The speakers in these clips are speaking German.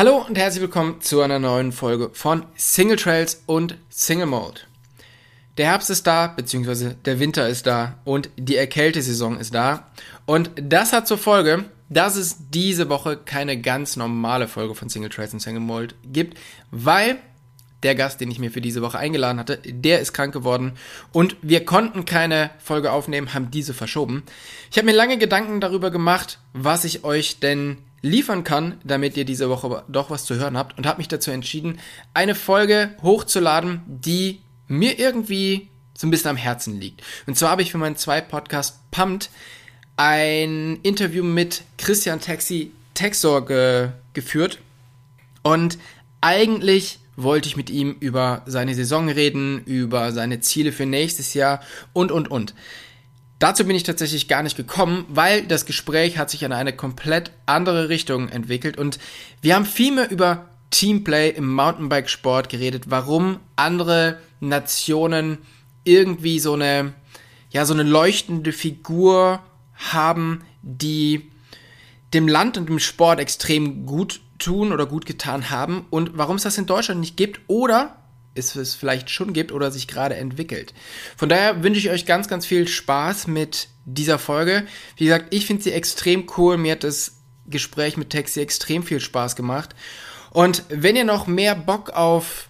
Hallo und herzlich willkommen zu einer neuen Folge von Single Trails und Single Mode. Der Herbst ist da, beziehungsweise der Winter ist da und die Erkältesaison ist da. Und das hat zur Folge, dass es diese Woche keine ganz normale Folge von Single Trails und Single Mode gibt, weil der Gast, den ich mir für diese Woche eingeladen hatte, der ist krank geworden und wir konnten keine Folge aufnehmen, haben diese verschoben. Ich habe mir lange Gedanken darüber gemacht, was ich euch denn liefern kann, damit ihr diese Woche doch was zu hören habt und habe mich dazu entschieden, eine Folge hochzuladen, die mir irgendwie so ein bisschen am Herzen liegt. Und zwar habe ich für meinen zwei Podcast Pumped ein Interview mit Christian Taxi Texor ge geführt und eigentlich wollte ich mit ihm über seine Saison reden, über seine Ziele für nächstes Jahr und, und, und. Dazu bin ich tatsächlich gar nicht gekommen, weil das Gespräch hat sich in eine komplett andere Richtung entwickelt und wir haben viel mehr über Teamplay im Mountainbikesport geredet, warum andere Nationen irgendwie so eine, ja, so eine leuchtende Figur haben, die dem Land und dem Sport extrem gut tun oder gut getan haben und warum es das in Deutschland nicht gibt oder es es vielleicht schon gibt oder sich gerade entwickelt. Von daher wünsche ich euch ganz, ganz viel Spaß mit dieser Folge. Wie gesagt, ich finde sie extrem cool. Mir hat das Gespräch mit Texi extrem viel Spaß gemacht. Und wenn ihr noch mehr Bock auf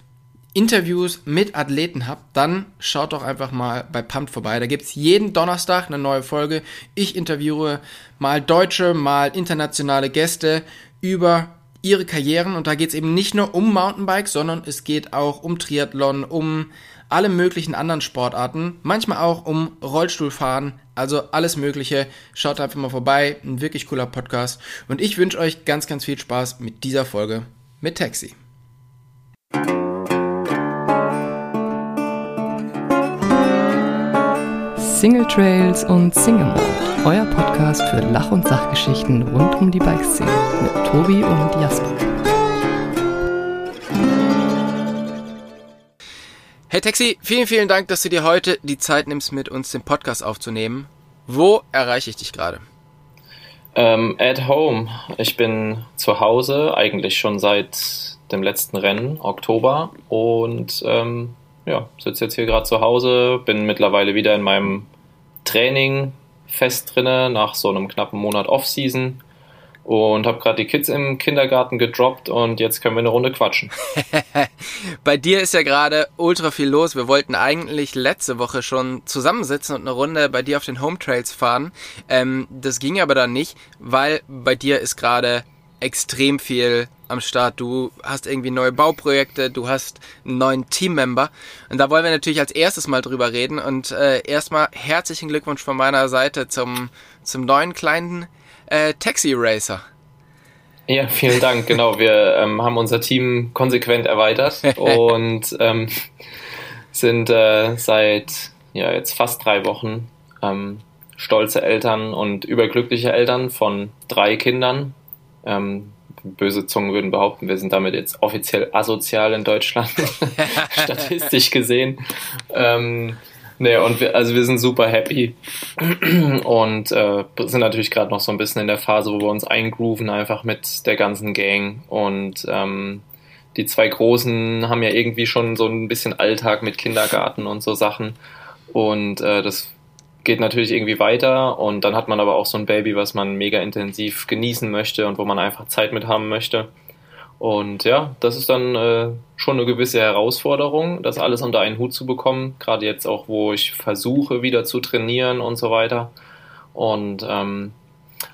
Interviews mit Athleten habt, dann schaut doch einfach mal bei Pumped vorbei. Da gibt's jeden Donnerstag eine neue Folge. Ich interviewe mal deutsche, mal internationale Gäste über ihre Karrieren und da geht es eben nicht nur um Mountainbike, sondern es geht auch um Triathlon, um alle möglichen anderen Sportarten, manchmal auch um Rollstuhlfahren, also alles Mögliche. Schaut einfach mal vorbei, ein wirklich cooler Podcast und ich wünsche euch ganz, ganz viel Spaß mit dieser Folge mit Taxi. Single Trails und Single Mode, euer Podcast für Lach- und Sachgeschichten rund um die Bikeszene mit Tobi und Jasper. Hey Taxi, vielen, vielen Dank, dass du dir heute die Zeit nimmst, mit uns den Podcast aufzunehmen. Wo erreiche ich dich gerade? Ähm, at home. Ich bin zu Hause, eigentlich schon seit dem letzten Rennen, Oktober. Und ähm, ja, sitze jetzt hier gerade zu Hause, bin mittlerweile wieder in meinem Training fest drinne nach so einem knappen Monat Off-Season und habe gerade die Kids im Kindergarten gedroppt und jetzt können wir eine Runde quatschen. Bei dir ist ja gerade ultra viel los. Wir wollten eigentlich letzte Woche schon zusammensitzen und eine Runde bei dir auf den Home Trails fahren. Ähm, das ging aber dann nicht, weil bei dir ist gerade extrem viel am Start. Du hast irgendwie neue Bauprojekte, du hast einen neuen Teammember. Und da wollen wir natürlich als erstes mal drüber reden. Und äh, erstmal herzlichen Glückwunsch von meiner Seite zum, zum neuen kleinen äh, Taxi Racer. Ja, vielen Dank. Genau, wir ähm, haben unser Team konsequent erweitert und ähm, sind äh, seit ja jetzt fast drei Wochen ähm, stolze Eltern und überglückliche Eltern von drei Kindern. Ähm, böse Zungen würden behaupten, wir sind damit jetzt offiziell asozial in Deutschland, statistisch gesehen. Ähm, nee, und wir, also wir sind super happy und äh, sind natürlich gerade noch so ein bisschen in der Phase, wo wir uns eingrooven, einfach mit der ganzen Gang. Und ähm, die zwei Großen haben ja irgendwie schon so ein bisschen Alltag mit Kindergarten und so Sachen. Und äh, das geht natürlich irgendwie weiter und dann hat man aber auch so ein Baby, was man mega intensiv genießen möchte und wo man einfach Zeit mit haben möchte. Und ja, das ist dann äh, schon eine gewisse Herausforderung, das alles unter einen Hut zu bekommen. Gerade jetzt auch, wo ich versuche, wieder zu trainieren und so weiter. Und ähm,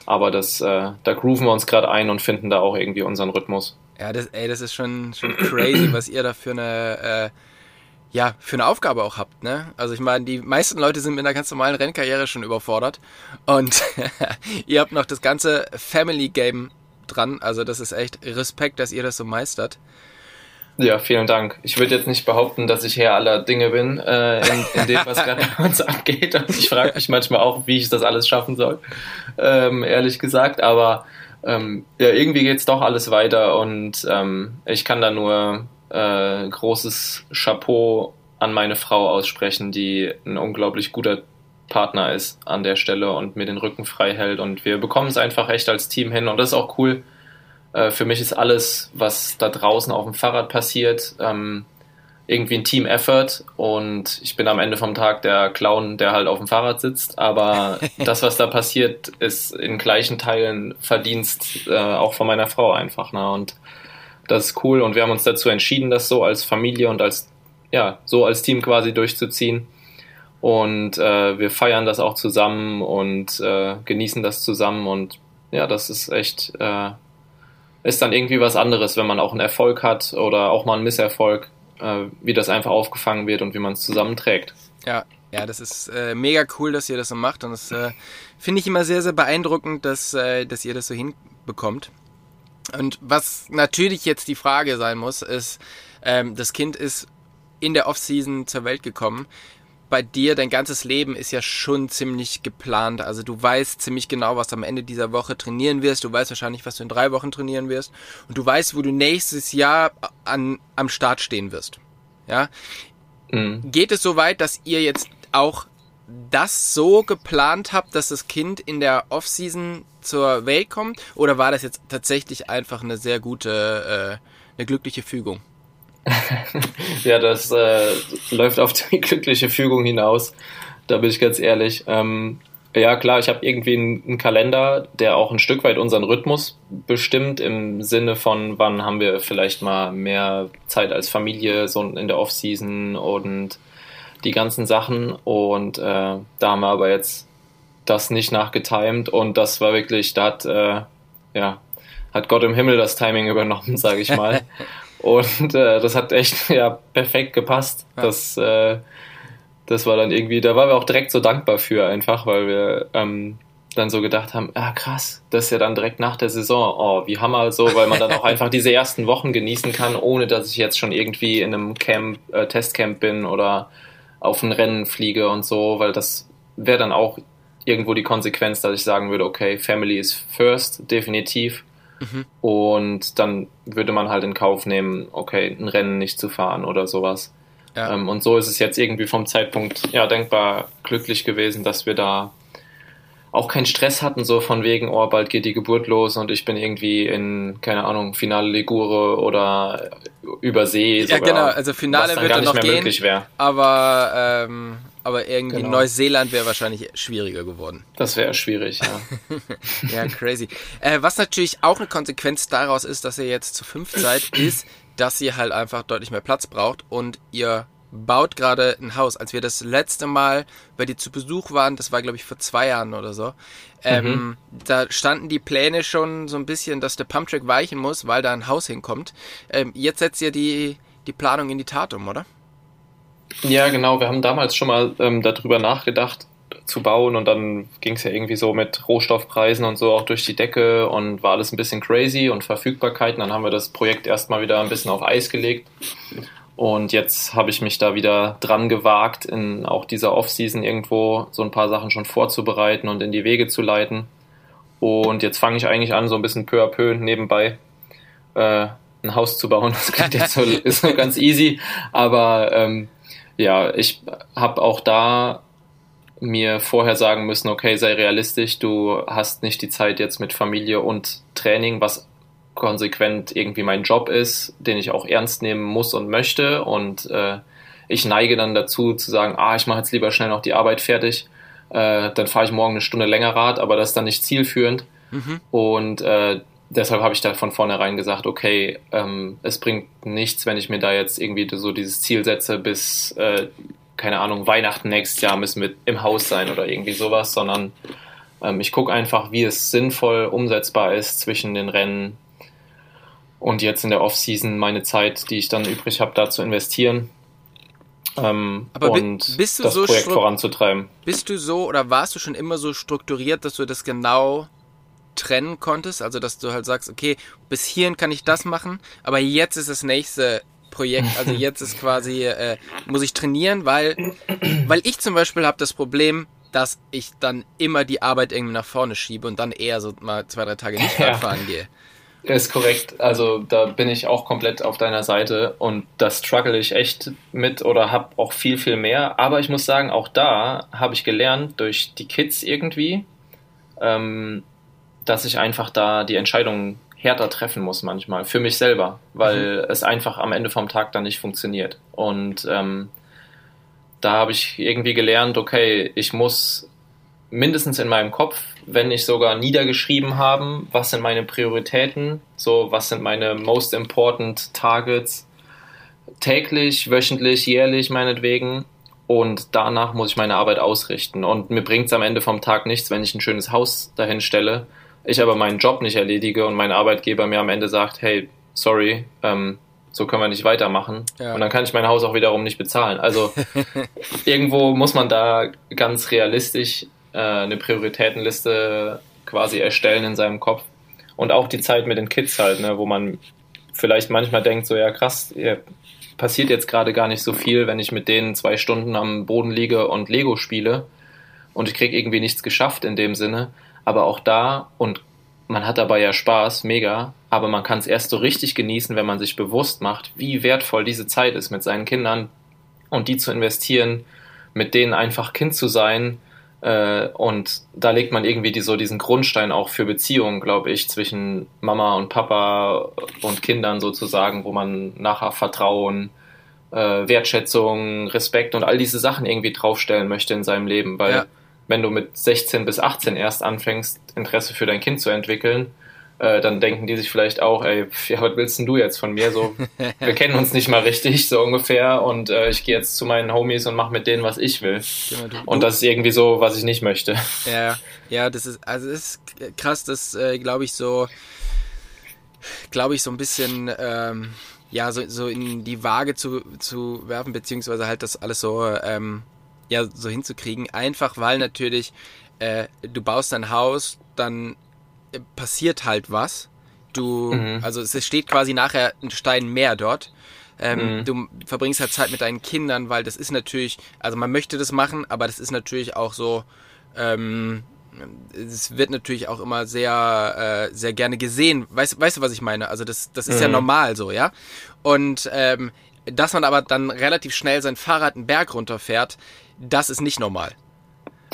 aber das, äh, da grooven wir uns gerade ein und finden da auch irgendwie unseren Rhythmus. Ja, das, ey, das ist schon, schon crazy, was ihr da für eine äh, ja, für eine Aufgabe auch habt, ne? Also ich meine, die meisten Leute sind mit einer ganz normalen Rennkarriere schon überfordert und ihr habt noch das ganze Family Game dran, also das ist echt Respekt, dass ihr das so meistert. Ja, vielen Dank. Ich würde jetzt nicht behaupten, dass ich Herr aller Dinge bin, äh, in, in dem, was gerade bei uns abgeht. Und ich frage mich manchmal auch, wie ich das alles schaffen soll, ähm, ehrlich gesagt. Aber ähm, ja, irgendwie geht's doch alles weiter und ähm, ich kann da nur äh, großes Chapeau an meine Frau aussprechen, die ein unglaublich guter Partner ist an der Stelle und mir den Rücken frei hält. Und wir bekommen es einfach echt als Team hin. Und das ist auch cool, Äh, für mich ist alles, was da draußen auf dem Fahrrad passiert, ähm, irgendwie ein Team-Effort und ich bin am Ende vom Tag der Clown, der halt auf dem Fahrrad sitzt, aber das, was da passiert, ist in gleichen Teilen Verdienst äh, auch von meiner Frau einfach. Ne? Und das ist cool und wir haben uns dazu entschieden, das so als Familie und als, ja, so als Team quasi durchzuziehen. Und äh, wir feiern das auch zusammen und äh, genießen das zusammen und ja, das ist echt, äh, ist dann irgendwie was anderes, wenn man auch einen Erfolg hat oder auch mal einen Misserfolg äh, wie das einfach aufgefangen wird und wie man es zusammenträgt. Ja, ja, das ist äh, mega cool, dass ihr das so macht und das äh, finde ich immer sehr, sehr beeindruckend, dass, äh, dass ihr das so hinbekommt. Und was natürlich jetzt die Frage sein muss, ist, ähm, das Kind ist in der Offseason zur Welt gekommen bei dir, dein ganzes Leben ist ja schon ziemlich geplant. Also du weißt ziemlich genau, was du am Ende dieser Woche trainieren wirst. Du weißt wahrscheinlich, was du in drei Wochen trainieren wirst. Und du weißt, wo du nächstes Jahr an, am Start stehen wirst. Ja. Mhm. Geht es so weit, dass ihr jetzt auch das so geplant habt, dass das Kind in der Offseason zur Welt kommt? Oder war das jetzt tatsächlich einfach eine sehr gute, äh, eine glückliche Fügung? ja, das äh, läuft auf die glückliche Fügung hinaus. Da bin ich ganz ehrlich. Ähm, ja, klar, ich habe irgendwie einen, Kalender, der auch ein Stück weit unseren Rhythmus bestimmt, im Sinne von, wann haben wir vielleicht mal mehr Zeit als Familie, so in der Off-Season und die ganzen Sachen. Und äh, da haben wir aber jetzt das nicht nachgetimt und das war wirklich, da hat, äh, ja, hat Gott im Himmel das Timing übernommen, sage ich mal. Und äh, das hat echt ja perfekt gepasst. Ja. Das, äh, das war dann irgendwie, da waren wir auch direkt so dankbar für einfach, weil wir ähm, dann so gedacht haben, ah krass, das ist ja dann direkt nach der Saison, oh, wie Hammer so, weil man dann auch einfach diese ersten Wochen genießen kann, ohne dass ich jetzt schon irgendwie in einem Camp, äh, Testcamp bin oder auf ein Rennen fliege und so, weil das wäre dann auch irgendwo die Konsequenz, dass ich sagen würde, okay, Family is first, definitiv. Mhm. Und dann würde man halt in Kauf nehmen, okay, ein Rennen nicht zu fahren oder sowas. Ja. Ähm, und so ist es jetzt irgendwie vom Zeitpunkt ja denkbar glücklich gewesen, dass wir da auch keinen Stress hatten, so von wegen, oh, bald geht die Geburt los und ich bin irgendwie in, keine Ahnung, Finale Ligure oder Übersee. Ja, genau, also Finale wird dann noch gehen, aber ähm, aber irgendwie genau. Neuseeland wäre wahrscheinlich schwieriger geworden. Das wäre schwierig, ja. ja, crazy. Äh, was natürlich auch eine Konsequenz daraus ist, dass ihr jetzt zu fünf seid, ist, dass ihr halt einfach deutlich mehr Platz braucht und ihr baut gerade ein Haus. Als wir das letzte Mal bei dir zu Besuch waren, das war glaube ich vor zwei Jahren oder so, ähm, mhm. da standen die Pläne schon so ein bisschen, dass der Pumptrack weichen muss, weil da ein Haus hinkommt. Ähm, jetzt setzt ihr die, die Planung in die Tat um, oder? Ja, genau. Wir haben damals schon mal ähm, darüber nachgedacht zu bauen und dann ging es ja irgendwie so mit Rohstoffpreisen und so auch durch die Decke und war alles ein bisschen crazy und Verfügbarkeiten. Dann haben wir das Projekt erstmal wieder ein bisschen auf Eis gelegt. Und jetzt habe ich mich da wieder dran gewagt, in auch dieser Off-Season irgendwo so ein paar Sachen schon vorzubereiten und in die Wege zu leiten. Und jetzt fange ich eigentlich an, so ein bisschen peu à peu nebenbei äh, ein Haus zu bauen. Das klingt jetzt so, ist so ganz easy, aber ähm, ja, ich habe auch da mir vorher sagen müssen, okay, sei realistisch, du hast nicht die Zeit jetzt mit Familie und Training, was konsequent irgendwie mein Job ist, den ich auch ernst nehmen muss und möchte. Und äh, ich neige dann dazu zu sagen, ah, ich mache jetzt lieber schnell noch die Arbeit fertig, äh, dann fahre ich morgen eine Stunde länger Rad, aber das ist dann nicht zielführend. Mhm. Und äh, deshalb habe ich da von vornherein gesagt, okay, ähm, es bringt nichts, wenn ich mir da jetzt irgendwie so dieses Ziel setze, bis, äh, keine Ahnung, Weihnachten nächstes Jahr müssen wir im Haus sein oder irgendwie sowas, sondern ähm, ich gucke einfach, wie es sinnvoll umsetzbar ist zwischen den Rennen und jetzt in der Off-Season meine Zeit, die ich dann übrig habe, da zu investieren. Ähm, Aber und bist du das so Projekt voranzutreiben. Bist du so oder warst du schon immer so strukturiert, dass du das genau trennen konntest, also dass du halt sagst, okay, bis hierhin kann ich das machen, aber jetzt ist das nächste Projekt, also jetzt ist quasi, äh, muss ich trainieren, weil, weil ich zum Beispiel habe das Problem, dass ich dann immer die Arbeit irgendwie nach vorne schiebe und dann eher so mal zwei, drei Tage nicht ja. fahren gehe. Ist korrekt. Also da bin ich auch komplett auf deiner Seite und das struggle ich echt mit oder habe auch viel, viel mehr. Aber ich muss sagen, auch da habe ich gelernt durch die Kids irgendwie, ähm, dass ich einfach da die Entscheidungen härter treffen muss manchmal, für mich selber, weil mhm. es einfach am Ende vom Tag dann nicht funktioniert. Und ähm, da habe ich irgendwie gelernt, okay, ich muss mindestens in meinem Kopf, wenn nicht sogar niedergeschrieben haben, was sind meine Prioritäten, so was sind meine most important targets, täglich, wöchentlich, jährlich meinetwegen. Und danach muss ich meine Arbeit ausrichten. Und mir bringt es am Ende vom Tag nichts, wenn ich ein schönes Haus dahin stelle, ich aber meinen Job nicht erledige und mein Arbeitgeber mir am Ende sagt, hey, sorry, ähm, so können wir nicht weitermachen. Ja. Und dann kann ich mein Haus auch wiederum nicht bezahlen. Also irgendwo muss man da ganz realistisch äh, eine Prioritätenliste quasi erstellen in seinem Kopf. Und auch die Zeit mit den Kids halt, ne, wo man vielleicht manchmal denkt, so ja krass, ja, passiert jetzt gerade gar nicht so viel, wenn ich mit denen zwei Stunden am Boden liege und Lego spiele und ich kriege irgendwie nichts geschafft in dem Sinne. Aber auch da, und man hat dabei ja Spaß, mega, aber man kann es erst so richtig genießen, wenn man sich bewusst macht, wie wertvoll diese Zeit ist mit seinen Kindern und die zu investieren, mit denen einfach Kind zu sein. Äh, und da legt man irgendwie die, so diesen Grundstein auch für Beziehungen, glaube ich, zwischen Mama und Papa und Kindern sozusagen, wo man nachher Vertrauen, äh, Wertschätzung, Respekt und all diese Sachen irgendwie draufstellen möchte in seinem Leben, weil ja. wenn du mit 16 bis 18 erst anfängst, Interesse für dein Kind zu entwickeln, äh, dann denken die sich vielleicht auch, ey, ja, was willst denn du jetzt von mir? So, wir kennen uns nicht mal richtig, so ungefähr, und äh, ich gehe jetzt zu meinen Homies und mache mit denen, was ich will. Du, und das ist irgendwie so, was ich nicht möchte. Ja, ja, das ist, also ist krass, das äh, glaube ich so, glaube ich so ein bisschen, ähm, ja, so, so in die Waage zu, zu werfen, beziehungsweise halt das alles so, ähm, ja so hinzukriegen. Einfach weil natürlich äh, du baust dein Haus, dann passiert halt was. Du, mhm. also es steht quasi nachher ein Stein mehr dort. Ähm, mhm. Du verbringst halt Zeit mit deinen Kindern, weil das ist natürlich, also man möchte das machen, aber das ist natürlich auch so, ähm, es wird natürlich auch immer sehr, äh, sehr gerne gesehen. Weißt, weißt du, was ich meine? Also das, das ist mhm. ja normal so, ja. Und ähm, dass man aber dann relativ schnell sein Fahrrad einen Berg runterfährt, das ist nicht normal.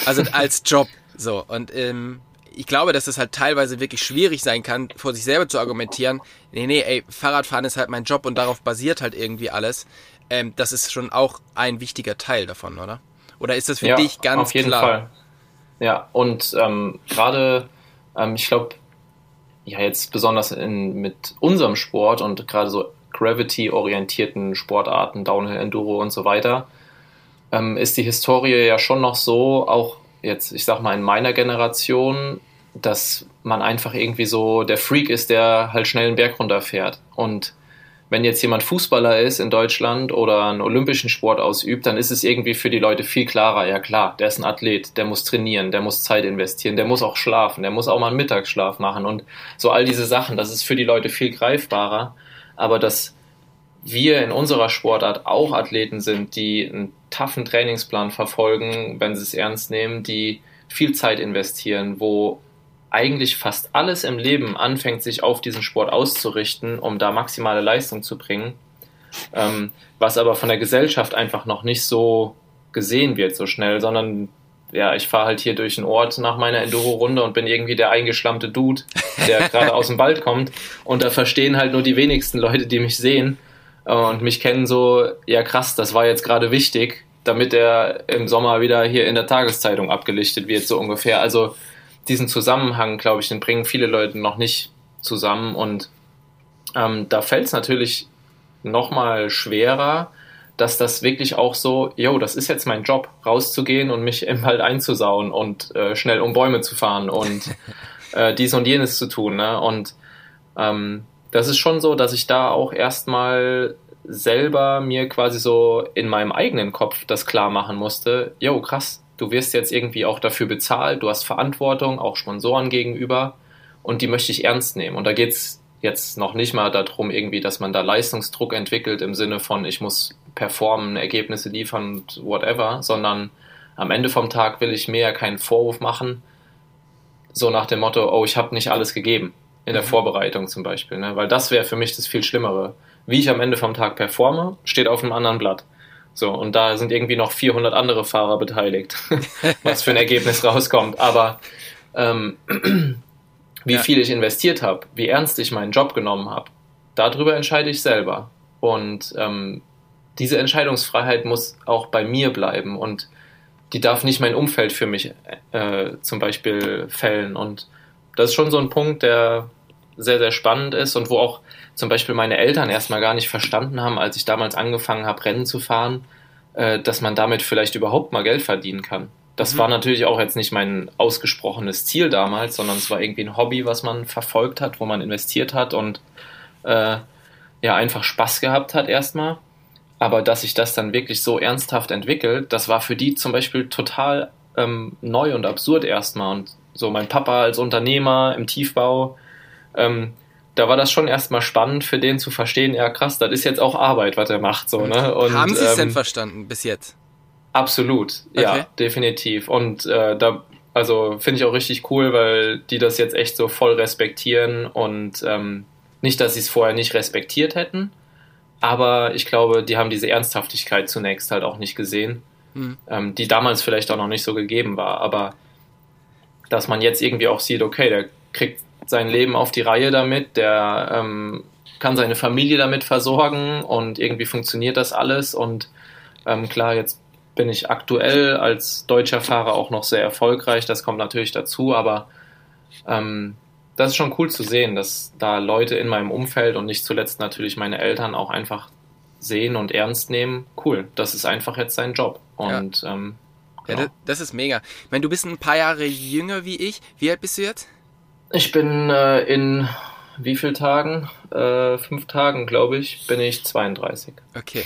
Also als Job. So. Und ähm, ich glaube, dass es halt teilweise wirklich schwierig sein kann, vor sich selber zu argumentieren, nee, nee, ey, Fahrradfahren ist halt mein Job und darauf basiert halt irgendwie alles. Ähm, das ist schon auch ein wichtiger Teil davon, oder? Oder ist das für ja, dich ganz auf jeden klar? Fall. Ja, und ähm, gerade, ähm, ich glaube, ja, jetzt besonders in, mit unserem Sport und gerade so Gravity-orientierten Sportarten, Downhill, Enduro und so weiter, ähm, ist die Historie ja schon noch so, auch jetzt, ich sag mal, in meiner Generation, dass man einfach irgendwie so der Freak ist, der halt schnell einen Berg runterfährt. Und wenn jetzt jemand Fußballer ist in Deutschland oder einen olympischen Sport ausübt, dann ist es irgendwie für die Leute viel klarer. Ja klar, der ist ein Athlet, der muss trainieren, der muss Zeit investieren, der muss auch schlafen, der muss auch mal einen Mittagsschlaf machen und so all diese Sachen, das ist für die Leute viel greifbarer. Aber das wir in unserer Sportart auch Athleten sind, die einen taffen Trainingsplan verfolgen, wenn sie es ernst nehmen, die viel Zeit investieren, wo eigentlich fast alles im Leben anfängt, sich auf diesen Sport auszurichten, um da maximale Leistung zu bringen, ähm, was aber von der Gesellschaft einfach noch nicht so gesehen wird so schnell, sondern ja, ich fahre halt hier durch den Ort nach meiner Enduro-Runde und bin irgendwie der eingeschlammte Dude, der gerade aus dem Wald kommt. Und da verstehen halt nur die wenigsten Leute, die mich sehen, und mich kennen so, ja krass, das war jetzt gerade wichtig, damit er im Sommer wieder hier in der Tageszeitung abgelichtet wird, so ungefähr. Also diesen Zusammenhang, glaube ich, den bringen viele Leute noch nicht zusammen und ähm, da fällt es natürlich nochmal schwerer, dass das wirklich auch so, yo, das ist jetzt mein Job, rauszugehen und mich im Wald einzusauen und äh, schnell um Bäume zu fahren und äh, dies und jenes zu tun. Ne? Und ähm, das ist schon so, dass ich da auch erstmal selber mir quasi so in meinem eigenen Kopf das klar machen musste, jo, krass, du wirst jetzt irgendwie auch dafür bezahlt, du hast Verantwortung, auch Sponsoren gegenüber und die möchte ich ernst nehmen. Und da geht's jetzt noch nicht mal darum, irgendwie, dass man da Leistungsdruck entwickelt im Sinne von, ich muss performen, Ergebnisse liefern und whatever, sondern am Ende vom Tag will ich mir ja keinen Vorwurf machen, so nach dem Motto, oh, ich habe nicht alles gegeben in der mhm. Vorbereitung zum Beispiel, ne? weil das wäre für mich das viel Schlimmere. Wie ich am Ende vom Tag performe, steht auf einem anderen Blatt. So, und da sind irgendwie noch 400 andere Fahrer beteiligt, was für ein Ergebnis rauskommt. Aber ähm, Wie ja. viel ich investiert habe, wie ernst ich meinen Job genommen habe, darüber entscheide ich selber. Und ähm, diese Entscheidungsfreiheit muss auch bei mir bleiben und die darf nicht mein Umfeld für mich äh, zum Beispiel fällen. Und das ist schon so ein Punkt, der sehr, sehr spannend ist und wo auch zum Beispiel meine Eltern erstmal gar nicht verstanden haben, als ich damals angefangen habe, Rennen zu fahren, äh, dass man damit vielleicht überhaupt mal Geld verdienen kann. Das mhm. war natürlich auch jetzt nicht mein ausgesprochenes Ziel damals, sondern es war irgendwie ein Hobby, was man verfolgt hat, wo man investiert hat und äh, ja einfach Spaß gehabt hat erstmal. Aber dass sich das dann wirklich so ernsthaft entwickelt, das war für die zum Beispiel total ähm, neu und absurd erstmal. Und so mein Papa als Unternehmer im Tiefbau, ähm, da war das schon erstmal spannend für den zu verstehen, ja krass, das ist jetzt auch Arbeit, was er macht. So, ne? Und, Haben Sie es ähm, denn verstanden bis jetzt? Absolut, okay. ja, definitiv. Und äh, da, also finde ich auch richtig cool, weil die das jetzt echt so voll respektieren und ähm, nicht, dass sie es vorher nicht respektiert hätten, aber ich glaube, die haben diese Ernsthaftigkeit zunächst halt auch nicht gesehen, hm. ähm, die damals vielleicht auch noch nicht so gegeben war. Aber dass man jetzt irgendwie auch sieht, okay, der kriegt sein Leben auf die Reihe damit, der ähm, kann seine Familie damit versorgen und irgendwie funktioniert das alles. Und ähm, klar, jetzt bin ich aktuell als deutscher Fahrer auch noch sehr erfolgreich, das kommt natürlich dazu, aber ähm, das ist schon cool zu sehen, dass da Leute in meinem Umfeld und nicht zuletzt natürlich meine Eltern auch einfach sehen und ernst nehmen. Cool, das ist einfach jetzt sein Job. Und ja. Ähm, genau. ja, das, das, ist mega. Ich meine, du bist ein paar Jahre jünger wie ich. Wie alt bist du jetzt? Ich bin äh, in wie vielen Tagen? Äh, fünf Tagen, glaube ich, bin ich 32. Okay.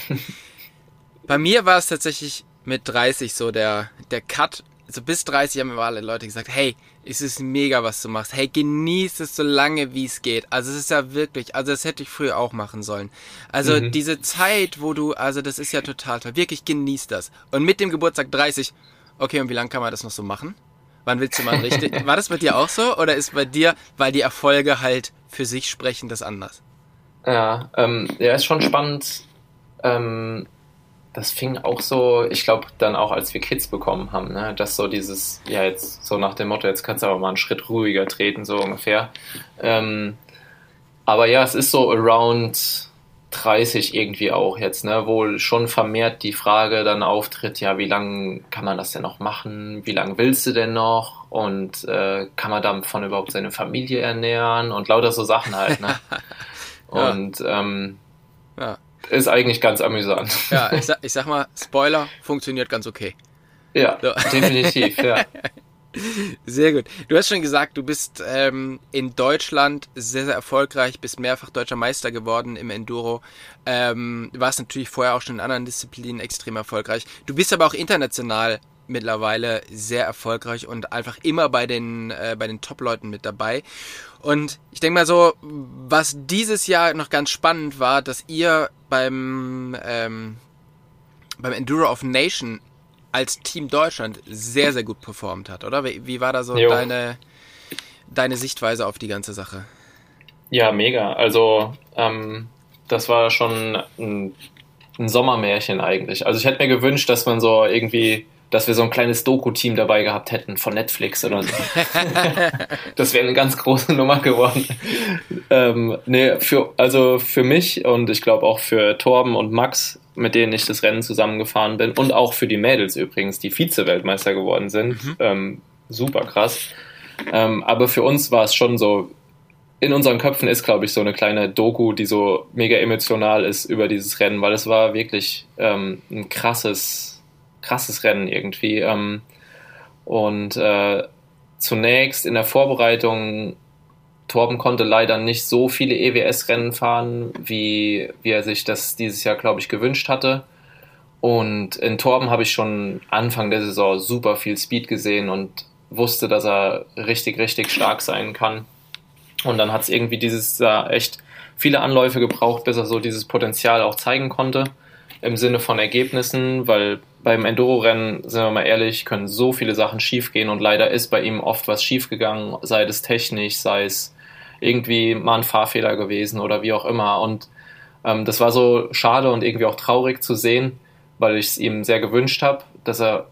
Bei mir war es tatsächlich mit 30 so der, der Cut. Also bis 30 haben mir alle Leute gesagt, hey, es ist mega, was du machst. Hey, genieß es so lange, wie es geht. Also es ist ja wirklich, also das hätte ich früher auch machen sollen. Also mhm. diese Zeit, wo du, also das ist ja total toll. Wirklich genieß das. Und mit dem Geburtstag 30, okay, und wie lange kann man das noch so machen? Wann willst du mal richtig? War das bei dir auch so? Oder ist bei dir, weil die Erfolge halt für sich sprechen, das anders? Ja, ähm, ja, ist schon spannend. Ähm, das fing auch so, ich glaube, dann auch als wir Kids bekommen haben, ne, dass so dieses, ja, jetzt so nach dem Motto, jetzt kannst du aber mal einen Schritt ruhiger treten, so ungefähr. Ähm, aber ja, es ist so around 30 irgendwie auch jetzt, ne, wo schon vermehrt die Frage dann auftritt, ja, wie lange kann man das denn noch machen? Wie lange willst du denn noch? Und äh, kann man davon überhaupt seine Familie ernähren? Und lauter so Sachen halt, ne? ja. Und ähm, ja. Ist eigentlich ganz amüsant. Ja, ich sag, ich sag mal, Spoiler funktioniert ganz okay. Ja, so. definitiv, ja. Sehr gut. Du hast schon gesagt, du bist ähm, in Deutschland sehr, sehr erfolgreich, bist mehrfach deutscher Meister geworden im Enduro. Ähm, warst natürlich vorher auch schon in anderen Disziplinen extrem erfolgreich. Du bist aber auch international mittlerweile sehr erfolgreich und einfach immer bei den, äh, bei den Top-Leuten mit dabei. Und ich denke mal so, was dieses Jahr noch ganz spannend war, dass ihr beim, ähm, beim Enduro of Nation als Team Deutschland sehr, sehr gut performt hat, oder? Wie, wie war da so deine, deine Sichtweise auf die ganze Sache? Ja, mega. Also, ähm, das war schon ein, ein Sommermärchen eigentlich. Also, ich hätte mir gewünscht, dass man so irgendwie dass wir so ein kleines Doku-Team dabei gehabt hätten von Netflix oder so. das wäre eine ganz große Nummer geworden. ähm, nee, für, also für mich und ich glaube auch für Torben und Max mit denen ich das Rennen zusammengefahren bin und auch für die Mädels übrigens, die Vize-Weltmeister geworden sind. Mhm. Ähm, super krass. Ähm, aber für uns war es schon so, in unseren Köpfen ist, glaube ich, so eine kleine Doku, die so mega emotional ist über dieses Rennen, weil es war wirklich ähm, ein krasses, krasses Rennen irgendwie. Ähm, und äh, zunächst in der Vorbereitung Torben konnte leider nicht so viele EWS-Rennen fahren, wie, wie er sich das dieses Jahr, glaube ich, gewünscht hatte. Und in Torben habe ich schon Anfang der Saison super viel Speed gesehen und wusste, dass er richtig, richtig stark sein kann. Und dann hat es irgendwie dieses Jahr echt viele Anläufe gebraucht, bis er so dieses Potenzial auch zeigen konnte. Im Sinne von Ergebnissen, weil beim Enduro-Rennen, sind wir mal ehrlich, können so viele Sachen schiefgehen und leider ist bei ihm oft was schiefgegangen, sei es technisch, sei es irgendwie mal ein Fahrfehler gewesen oder wie auch immer. Und ähm, das war so schade und irgendwie auch traurig zu sehen, weil ich es ihm sehr gewünscht habe, dass er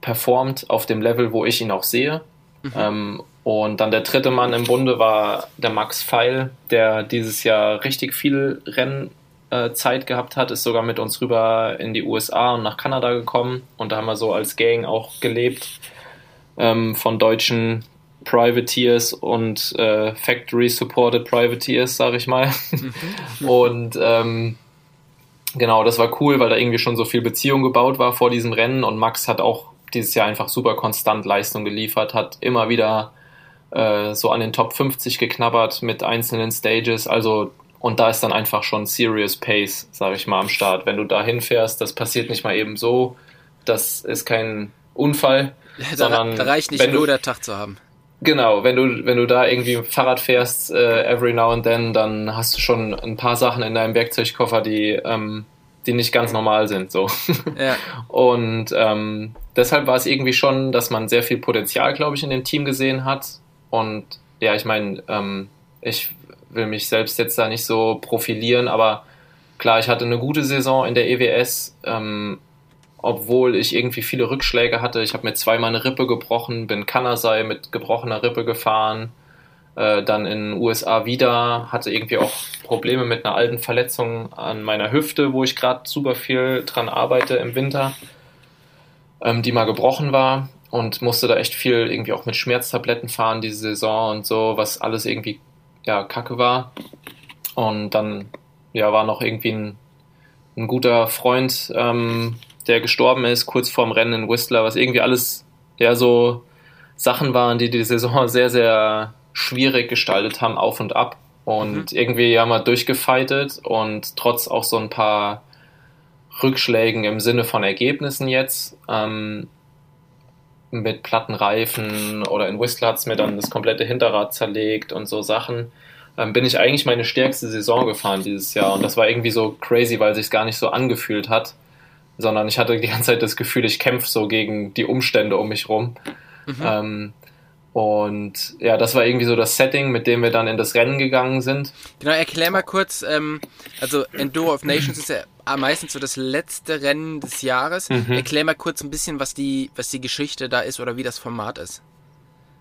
performt auf dem Level, wo ich ihn auch sehe. Mhm. Ähm, Und dann der dritte Mann im Bunde war der Max Feil, der dieses Jahr richtig viel Rennzeit äh, gehabt hat, ist sogar mit uns rüber in die USA und nach Kanada gekommen. Und da haben wir so als Gang auch gelebt ähm, von deutschen Privateers und äh, Factory-Supported Privateers, sag ich mal. Mhm. und ähm, genau, das war cool, weil da irgendwie schon so viel Beziehung gebaut war vor diesem Rennen und Max hat auch dieses Jahr einfach super konstant Leistung geliefert, hat immer wieder äh, so an den Top 50 geknabbert mit einzelnen Stages, also und da ist dann einfach schon Serious Pace, sage ich mal, am Start. Wenn du da hinfährst, das passiert nicht mal eben so, das ist kein Unfall, da, sondern da reicht nicht nur der Tag zu haben. Genau, wenn du, wenn du da irgendwie Fahrrad fährst, äh, every now and then, dann hast du schon ein paar Sachen in deinem Werkzeugkoffer, die, ähm, die nicht ganz normal sind. So. Ja. Und ähm, deshalb war es irgendwie schon, dass man sehr viel Potenzial, glaube ich, in dem Team gesehen hat. Und ja, ich meine, ähm, ich will mich selbst jetzt da nicht so profilieren, aber klar, ich hatte eine gute Saison in der EWS. Ähm, obwohl ich irgendwie viele Rückschläge hatte. Ich habe mir zweimal eine Rippe gebrochen, bin Kanasai mit gebrochener Rippe gefahren, äh, dann in den USA wieder, hatte irgendwie auch Probleme mit einer alten Verletzung an meiner Hüfte, wo ich gerade super viel dran arbeite im Winter, ähm, die mal gebrochen war und musste da echt viel irgendwie auch mit Schmerztabletten fahren diese Saison und so, was alles irgendwie ja kacke war. Und dann ja war noch irgendwie ein, ein guter Freund ähm, der gestorben ist, kurz vorm Rennen in Whistler, was irgendwie alles ja so Sachen waren, die die Saison sehr, sehr schwierig gestaltet haben, auf und ab. Und mhm. irgendwie haben wir durchgefeitet und trotz auch so ein paar Rückschlägen im Sinne von Ergebnissen jetzt, ähm, mit platten Reifen oder in Whistler hat es mir dann das komplette Hinterrad zerlegt und so Sachen, ähm, bin ich eigentlich meine stärkste Saison gefahren dieses Jahr. Und das war irgendwie so crazy, weil sich gar nicht so angefühlt hat sondern ich hatte die ganze Zeit das Gefühl, ich kämpfe so gegen die Umstände um mich rum. Mhm. Ähm, und ja, das war irgendwie so das Setting, mit dem wir dann in das Rennen gegangen sind. Genau, erklär mal kurz, ähm, also Enduro of Nations ist ja meistens so das letzte Rennen des Jahres. Mhm. Erklär mal kurz ein bisschen, was die, was die Geschichte da ist oder wie das Format ist.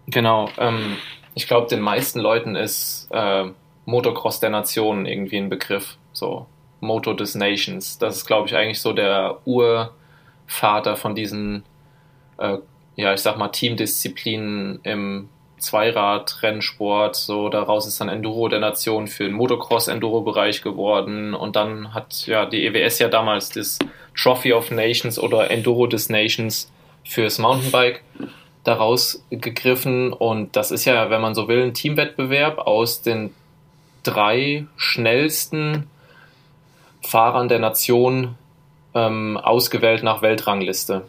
Genau, ähm, ich glaube, den meisten Leuten ist äh, Motocross der Nationen irgendwie ein Begriff. So, Moto des Nations. Das ist, glaube ich, eigentlich so der Urvater von diesen, äh, ja, ich sag mal, Teamdisziplinen im Zweirad-Rennsport. So, daraus ist dann Enduro der Nation für den Motocross-Enduro-Bereich geworden. Und dann hat ja die EWS ja damals das Trophy of Nations oder Enduro des Nations fürs Mountainbike daraus gegriffen. Und das ist ja, wenn man so will, ein Teamwettbewerb aus den drei schnellsten Fahrern der Nation ähm, ausgewählt nach Weltrangliste.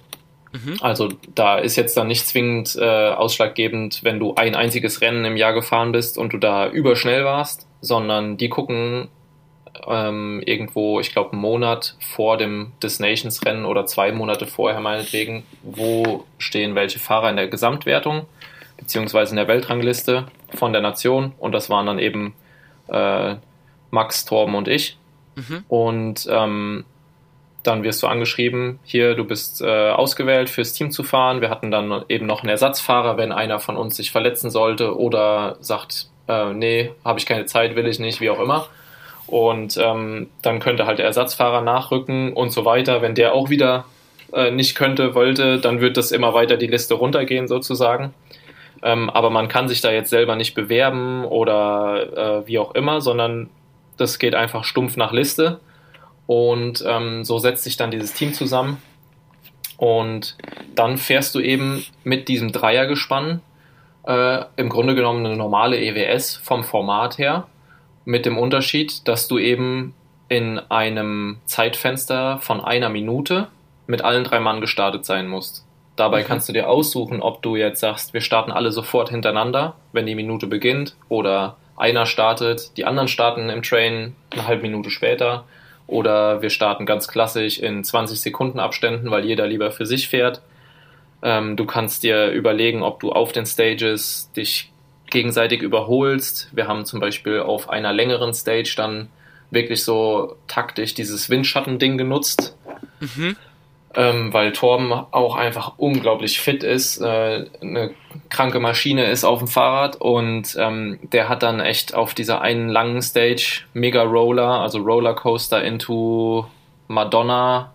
Mhm. Also da ist jetzt dann nicht zwingend äh, ausschlaggebend, wenn du ein einziges Rennen im Jahr gefahren bist und du da überschnell warst, sondern die gucken ähm, irgendwo, ich glaube, einen Monat vor dem Des Nations Rennen oder zwei Monate vorher meinetwegen, wo stehen welche Fahrer in der Gesamtwertung beziehungsweise in der Weltrangliste von der Nation und das waren dann eben äh, Max, Torben und ich. Mhm. Und ähm, dann wirst du angeschrieben, hier, du bist äh, ausgewählt fürs Team zu fahren. Wir hatten dann eben noch einen Ersatzfahrer, wenn einer von uns sich verletzen sollte oder sagt, äh, nee, habe ich keine Zeit, will ich nicht, wie auch immer. Und ähm, dann könnte halt der Ersatzfahrer nachrücken und so weiter. Wenn der auch wieder äh, nicht könnte, wollte, dann wird das immer weiter die Liste runtergehen sozusagen. Ähm, aber man kann sich da jetzt selber nicht bewerben oder äh, wie auch immer, sondern das geht einfach stumpf nach Liste. Und ähm, so setzt sich dann dieses Team zusammen. Und dann fährst du eben mit diesem Dreiergespann äh, im Grunde genommen eine normale EWS vom Format her. Mit dem Unterschied, dass du eben in einem Zeitfenster von einer Minute mit allen drei Mann gestartet sein musst. Dabei mhm. kannst du dir aussuchen, ob du jetzt sagst, wir starten alle sofort hintereinander, wenn die Minute beginnt, oder einer startet, die anderen starten im Train eine halbe Minute später oder wir starten ganz klassisch in 20 Sekunden Abständen, weil jeder lieber für sich fährt. Ähm, du kannst dir überlegen, ob du auf den Stages dich gegenseitig überholst. Wir haben zum Beispiel auf einer längeren Stage dann wirklich so taktisch dieses Windschatten-Ding genutzt. Mhm. Ähm, weil Torben auch einfach unglaublich fit ist, äh, eine kranke Maschine ist auf dem Fahrrad und ähm, der hat dann echt auf dieser einen langen Stage Mega Roller, also Rollercoaster into Madonna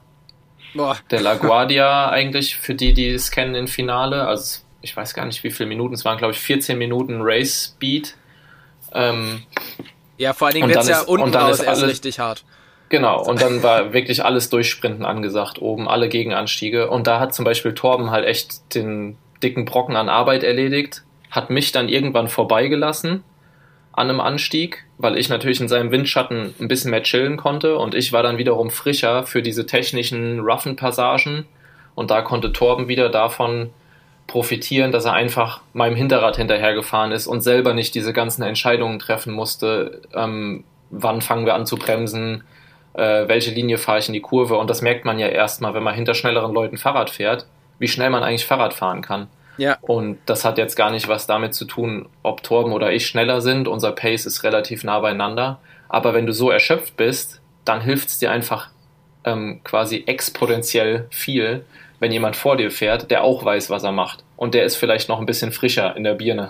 Boah. de la Guardia eigentlich, für die, die es kennen im Finale, also ich weiß gar nicht wie viele Minuten, es waren glaube ich 14 Minuten Race Speed. Ähm, ja, vor allen Dingen wird es ja unten raus erst richtig hart. Genau, und dann war wirklich alles Durchsprinten angesagt, oben alle Gegenanstiege. Und da hat zum Beispiel Torben halt echt den dicken Brocken an Arbeit erledigt, hat mich dann irgendwann vorbeigelassen an einem Anstieg, weil ich natürlich in seinem Windschatten ein bisschen mehr chillen konnte. Und ich war dann wiederum frischer für diese technischen roughen Passagen. Und da konnte Torben wieder davon profitieren, dass er einfach meinem Hinterrad hinterhergefahren ist und selber nicht diese ganzen Entscheidungen treffen musste, ähm, wann fangen wir an zu bremsen, äh, welche Linie fahre ich in die Kurve. Und das merkt man ja erstmal, wenn man hinter schnelleren Leuten Fahrrad fährt, wie schnell man eigentlich Fahrrad fahren kann. Ja. Und das hat jetzt gar nicht was damit zu tun, ob Torben oder ich schneller sind. Unser Pace ist relativ nah beieinander. Aber wenn du so erschöpft bist, dann hilft es dir einfach ähm, quasi exponentiell viel, wenn jemand vor dir fährt, der auch weiß, was er macht. Und der ist vielleicht noch ein bisschen frischer in der Birne,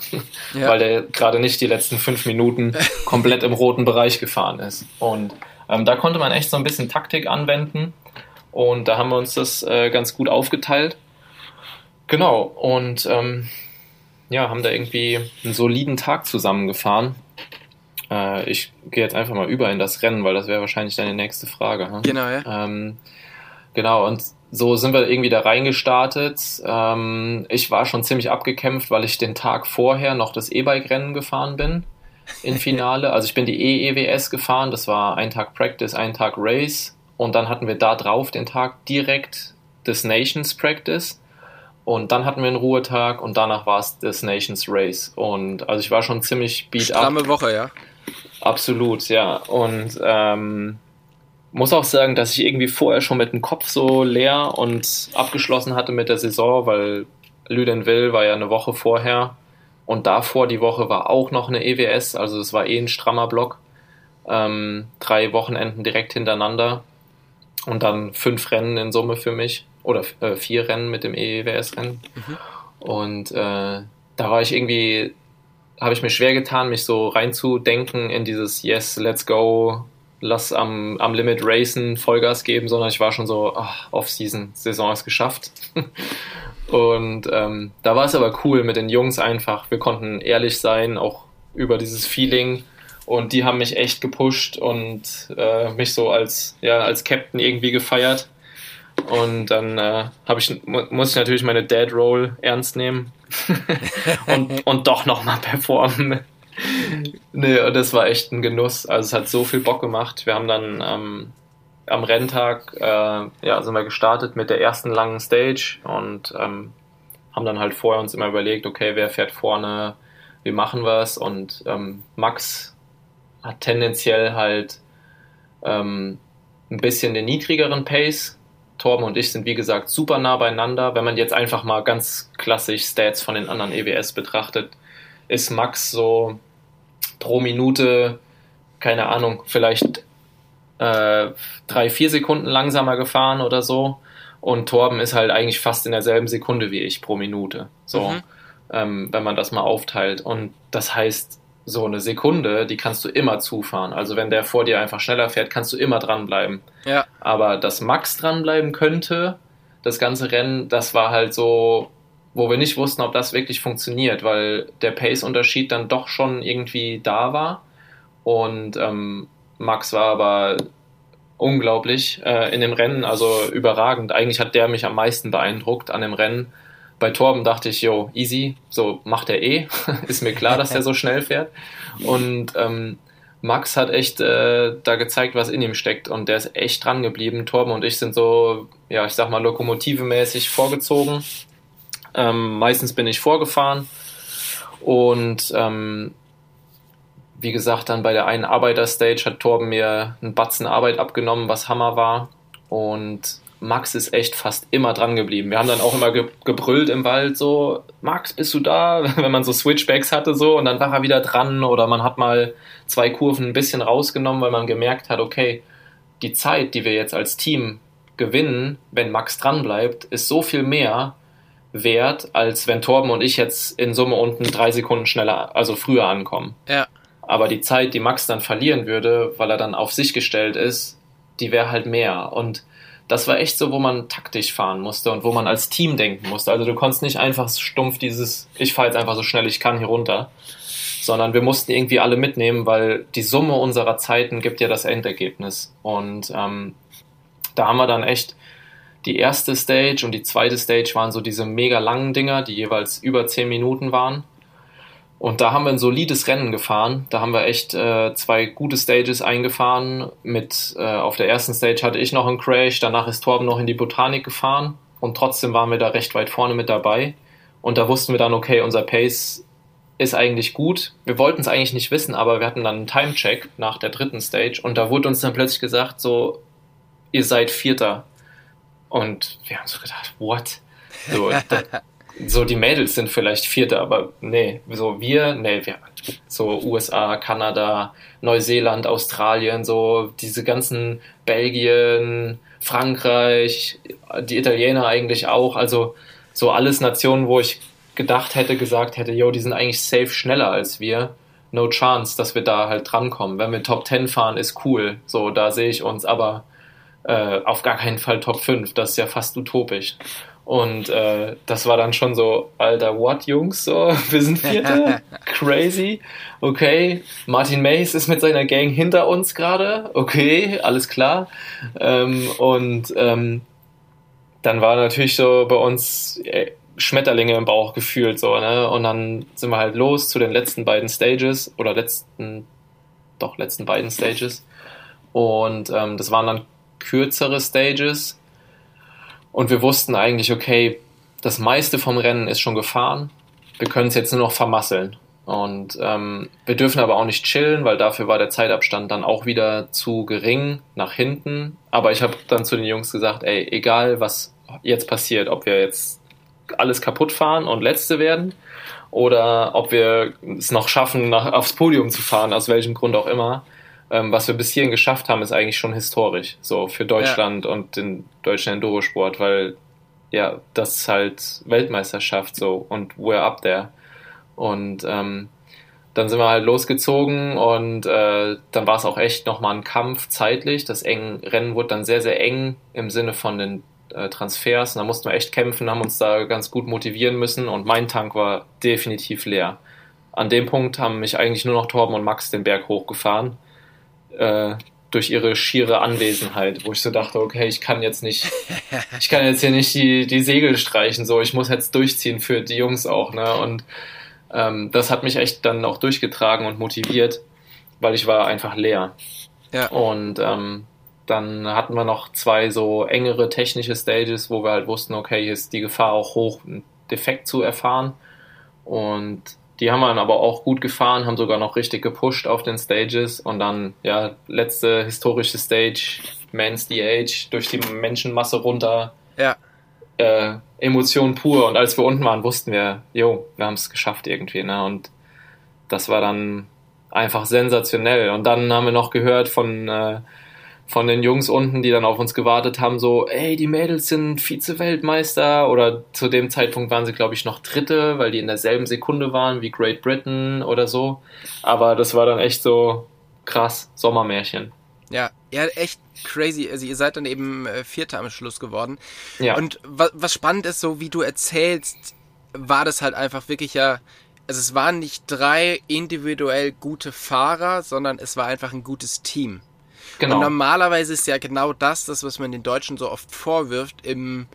ja. weil der gerade nicht die letzten fünf Minuten komplett im roten Bereich gefahren ist. Und ähm, da konnte man echt so ein bisschen Taktik anwenden und da haben wir uns das äh, ganz gut aufgeteilt. Genau, und ähm, ja, haben da irgendwie einen soliden Tag zusammengefahren. Äh, ich gehe jetzt einfach mal über in das Rennen, weil das wäre wahrscheinlich deine nächste Frage. Hm? Genau, ja. Ähm, genau, und so sind wir irgendwie da reingestartet. Ähm, ich war schon ziemlich abgekämpft, weil ich den Tag vorher noch das E-Bike-Rennen gefahren bin im Finale. Also ich bin die EEWS gefahren, das war ein Tag Practice, ein Tag Race und dann hatten wir da drauf den Tag direkt des Nations Practice und dann hatten wir einen Ruhetag und danach war es das Nations Race und also ich war schon ziemlich beat Stramme up. Woche, ja. Absolut, ja und ähm, muss auch sagen, dass ich irgendwie vorher schon mit dem Kopf so leer und abgeschlossen hatte mit der Saison, weil Lüdenville war ja eine Woche vorher und davor die Woche war auch noch eine EWS, also es war eh ein strammer Block. Ähm, drei Wochenenden direkt hintereinander und dann fünf Rennen in Summe für mich oder äh, vier Rennen mit dem EWS-Rennen. Mhm. Und äh, da war ich irgendwie, habe ich mir schwer getan, mich so reinzudenken in dieses Yes, let's go, lass am, am Limit racen, Vollgas geben, sondern ich war schon so, ach, Off-Season, Saison ist geschafft. Und ähm, da war es aber cool mit den Jungs einfach. Wir konnten ehrlich sein, auch über dieses Feeling. Und die haben mich echt gepusht und äh, mich so als, ja, als Captain irgendwie gefeiert. Und dann äh, ich, muss ich natürlich meine Dad Roll ernst nehmen und, und doch nochmal performen. Nee, und das war echt ein Genuss. Also es hat so viel Bock gemacht. Wir haben dann ähm, am Renntag äh, ja, sind wir gestartet mit der ersten langen Stage und ähm, haben dann halt vorher uns immer überlegt, okay, wer fährt vorne, wie machen wir es und ähm, Max hat tendenziell halt ähm, ein bisschen den niedrigeren Pace. Torben und ich sind wie gesagt super nah beieinander. Wenn man jetzt einfach mal ganz klassisch Stats von den anderen EWS betrachtet, ist Max so pro Minute, keine Ahnung, vielleicht äh, drei, vier Sekunden langsamer gefahren oder so. Und Torben ist halt eigentlich fast in derselben Sekunde wie ich pro Minute. So, mhm. ähm, wenn man das mal aufteilt. Und das heißt, so eine Sekunde, die kannst du immer zufahren. Also wenn der vor dir einfach schneller fährt, kannst du immer dranbleiben. Ja. Aber dass Max dranbleiben könnte, das ganze Rennen, das war halt so, wo wir nicht wussten, ob das wirklich funktioniert, weil der Pace-Unterschied dann doch schon irgendwie da war. Und ähm, Max war aber unglaublich äh, in dem Rennen, also überragend. Eigentlich hat der mich am meisten beeindruckt an dem Rennen. Bei Torben dachte ich, yo, easy, so macht er eh. Ist mir klar, dass er so schnell fährt. Und ähm, Max hat echt äh, da gezeigt, was in ihm steckt und der ist echt dran geblieben. Torben und ich sind so, ja, ich sag mal, lokomotivemäßig vorgezogen. Ähm, meistens bin ich vorgefahren und ähm, wie gesagt, dann bei der einen Arbeiterstage hat Torben mir einen Batzen Arbeit abgenommen, was Hammer war. Und Max ist echt fast immer dran geblieben. Wir haben dann auch immer ge gebrüllt im Wald so, Max, bist du da? Wenn man so Switchbacks hatte so und dann war er wieder dran oder man hat mal zwei Kurven ein bisschen rausgenommen, weil man gemerkt hat, okay, die Zeit, die wir jetzt als Team gewinnen, wenn Max dranbleibt, ist so viel mehr wert, als wenn Torben und ich jetzt in Summe unten drei Sekunden schneller, also früher ankommen. Ja. Aber die Zeit, die Max dann verlieren würde, weil er dann auf sich gestellt ist, die wäre halt mehr. Und das war echt so, wo man taktisch fahren musste und wo man als Team denken musste. Also du konntest nicht einfach stumpf dieses, ich fahre jetzt einfach so schnell ich kann hier runter, sondern wir mussten irgendwie alle mitnehmen, weil die Summe unserer Zeiten gibt ja das Endergebnis. Und ähm, da haben wir dann echt die erste Stage und die zweite Stage waren so diese mega langen Dinger, die jeweils über zehn Minuten waren. Und da haben wir ein solides Rennen gefahren. Da haben wir echt äh, zwei gute Stages eingefahren. Mit äh, auf der ersten Stage hatte ich noch einen Crash, danach ist Torben noch in die Botanik gefahren und trotzdem waren wir da recht weit vorne mit dabei. Und da wussten wir dann, okay, unser Pace ist eigentlich gut. Wir wollten es eigentlich nicht wissen, aber wir hatten dann einen Time-Check nach der dritten Stage und da wurde uns dann plötzlich gesagt, so, ihr seid Vierter. Und wir haben so gedacht, what? So, da, so die Mädels sind vielleicht Vierter, aber nee, so wir, nee, wir, so USA, Kanada, Neuseeland, Australien, so diese ganzen Belgien, Frankreich, die Italiener eigentlich auch, also so alles Nationen, wo ich gedacht hätte, gesagt hätte, yo, die sind eigentlich safe schneller als wir. No chance, dass wir da halt drankommen. Wenn wir Top 10 fahren, ist cool. So, da sehe ich uns, aber äh, auf gar keinen Fall Top 5. Das ist ja fast utopisch. Und äh, das war dann schon so, alter, what, Jungs? So, wir sind Vierte? Crazy. Okay. Martin Mays ist mit seiner Gang hinter uns gerade. Okay, alles klar. Ähm, und ähm, dann war natürlich so bei uns äh, Schmetterlinge im Bauch gefühlt, so, ne? Und dann sind wir halt los zu den letzten beiden Stages oder letzten, doch, letzten beiden Stages. Und ähm, das waren dann kürzere Stages. Und wir wussten eigentlich, okay, das meiste vom Rennen ist schon gefahren. Wir können es jetzt nur noch vermasseln. Und ähm, wir dürfen aber auch nicht chillen, weil dafür war der Zeitabstand dann auch wieder zu gering nach hinten. Aber ich habe dann zu den Jungs gesagt, ey, egal was jetzt passiert, ob wir jetzt alles kaputt fahren und Letzte werden oder ob wir es noch schaffen, nach, aufs Podium zu fahren, aus welchem Grund auch immer. Ähm, was wir bis hierhin geschafft haben, ist eigentlich schon historisch, so für Deutschland ja. und den deutschen Endurosport, weil ja, das ist halt Weltmeisterschaft so und we're up there. Und ähm, dann sind wir halt losgezogen und äh, dann war es auch echt nochmal ein Kampf zeitlich. Das eng Rennen wurde dann sehr, sehr eng im Sinne von den äh, Transfers. Und da mussten wir echt kämpfen, haben uns da ganz gut motivieren müssen und mein Tank war definitiv leer. An dem Punkt haben mich eigentlich nur noch Torben und Max den Berg hochgefahren. Äh, durch ihre schiere Anwesenheit, wo ich so dachte, okay, ich kann jetzt nicht, ich kann jetzt hier nicht die, die Segel streichen, so, ich muss jetzt durchziehen für die Jungs auch, ne, und ähm, das hat mich echt dann auch durchgetragen und motiviert, weil ich war einfach leer. Ja. Und ähm, dann hatten wir noch zwei so engere technische Stages, wo wir halt wussten, okay, hier ist die Gefahr auch hoch, einen Defekt zu erfahren. Und die haben wir dann aber auch gut gefahren, haben sogar noch richtig gepusht auf den Stages. Und dann, ja, letzte historische Stage, Man's the Age, durch die Menschenmasse runter. Ja. Äh, Emotion pur. Und als wir unten waren, wussten wir, jo, wir haben es geschafft irgendwie. Ne? Und das war dann einfach sensationell. Und dann haben wir noch gehört von äh, von den Jungs unten, die dann auf uns gewartet haben, so, ey, die Mädels sind Vize-Weltmeister oder zu dem Zeitpunkt waren sie, glaube ich, noch Dritte, weil die in derselben Sekunde waren wie Great Britain oder so. Aber das war dann echt so krass, Sommermärchen. Ja, ja, echt crazy. Also ihr seid dann eben äh, Vierter am Schluss geworden. Ja. Und was, was spannend ist, so wie du erzählst, war das halt einfach wirklich ja, also es waren nicht drei individuell gute Fahrer, sondern es war einfach ein gutes Team. Genau. Und normalerweise ist ja genau das, das, was man den Deutschen so oft vorwirft im,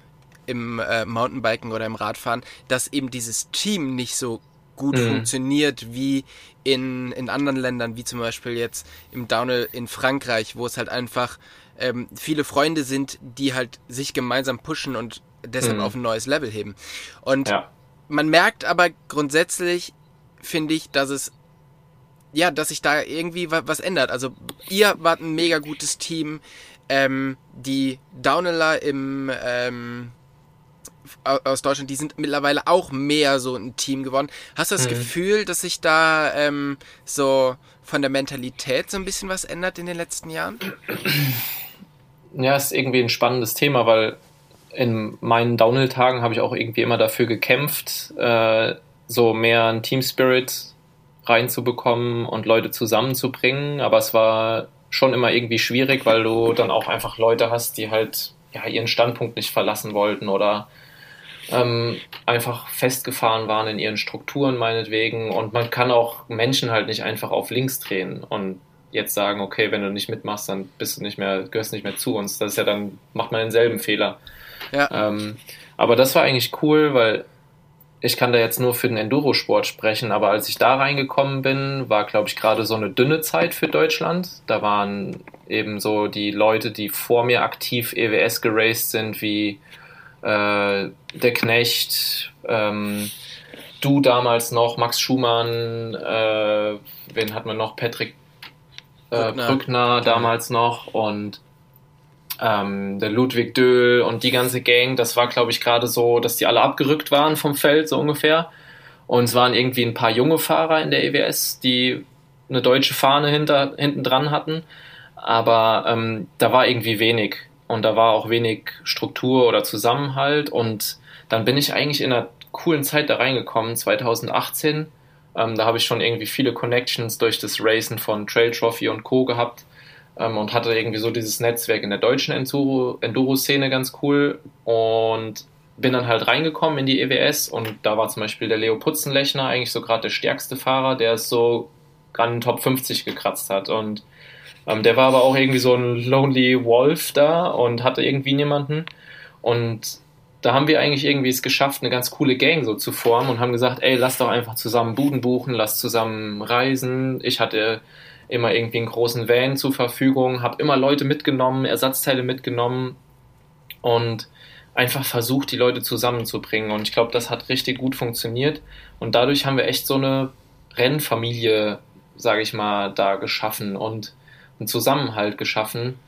im äh, Mountainbiken oder im Radfahren, dass eben dieses Team nicht so gut mhm. funktioniert wie in, in anderen Ländern, wie zum Beispiel jetzt im Downhill in Frankreich, wo es halt einfach ähm, viele Freunde sind, die halt sich gemeinsam pushen und deshalb mhm. auf ein neues Level heben. Und ja. man merkt aber grundsätzlich, finde ich, dass es ja, dass sich da irgendwie was ändert. Also ihr wart ein mega gutes Team. Ähm, die Downhiller im ähm, aus Deutschland, die sind mittlerweile auch mehr so ein Team geworden. Hast du das mhm. Gefühl, dass sich da ähm, so von der Mentalität so ein bisschen was ändert in den letzten Jahren? ja, ist irgendwie ein spannendes Thema, weil in meinen Downhill-Tagen habe ich auch irgendwie immer dafür gekämpft, äh, so mehr ein Team Spirit reinzubekommen und Leute zusammenzubringen. Aber es war schon immer irgendwie schwierig, weil du dann auch einfach Leute hast, die halt ja, ihren Standpunkt nicht verlassen wollten oder ähm, einfach festgefahren waren in ihren Strukturen meinetwegen. Und man kann auch Menschen halt nicht einfach auf links drehen und jetzt sagen, okay, wenn du nicht mitmachst, dann bist du nicht mehr, gehörst nicht mehr zu uns. Das ist ja dann, macht man denselben Fehler. Ja. Ähm, aber das war eigentlich cool, weil ich kann da jetzt nur für den Endurosport sprechen, aber als ich da reingekommen bin, war, glaube ich, gerade so eine dünne Zeit für Deutschland. Da waren eben so die Leute, die vor mir aktiv EWS geraced sind, wie äh, der Knecht, ähm, du damals noch, Max Schumann, äh, wen hat man noch, Patrick äh, Brückner, Brückner damals noch. Und ähm, der Ludwig Döhl und die ganze Gang, das war, glaube ich, gerade so, dass die alle abgerückt waren vom Feld, so ungefähr. Und es waren irgendwie ein paar junge Fahrer in der EWS, die eine deutsche Fahne hinten dran hatten. Aber ähm, da war irgendwie wenig. Und da war auch wenig Struktur oder Zusammenhalt. Und dann bin ich eigentlich in einer coolen Zeit da reingekommen, 2018. Ähm, da habe ich schon irgendwie viele Connections durch das Racen von Trail Trophy und Co. gehabt ähm, und hatte irgendwie so dieses Netzwerk in der deutschen Enduro-Szene ganz cool und bin dann halt reingekommen in die EWS und da war zum Beispiel der Leo Putzenlechner eigentlich so gerade der stärkste Fahrer, der es so an den Top 50 gekratzt hat und ähm, der war aber auch irgendwie so ein Lonely Wolf da und hatte irgendwie niemanden und da haben wir eigentlich irgendwie es geschafft, eine ganz coole Gang so zu formen und haben gesagt, ey, lass doch einfach zusammen Buden buchen, lass zusammen reisen. Ich hatte immer irgendwie einen großen Van zur Verfügung, habe immer Leute mitgenommen, Ersatzteile mitgenommen und einfach versucht, die Leute zusammenzubringen. Und ich glaube, das hat richtig gut funktioniert. Und dadurch haben wir echt so eine Rennfamilie, sage ich mal, da geschaffen und einen Zusammenhalt geschaffen.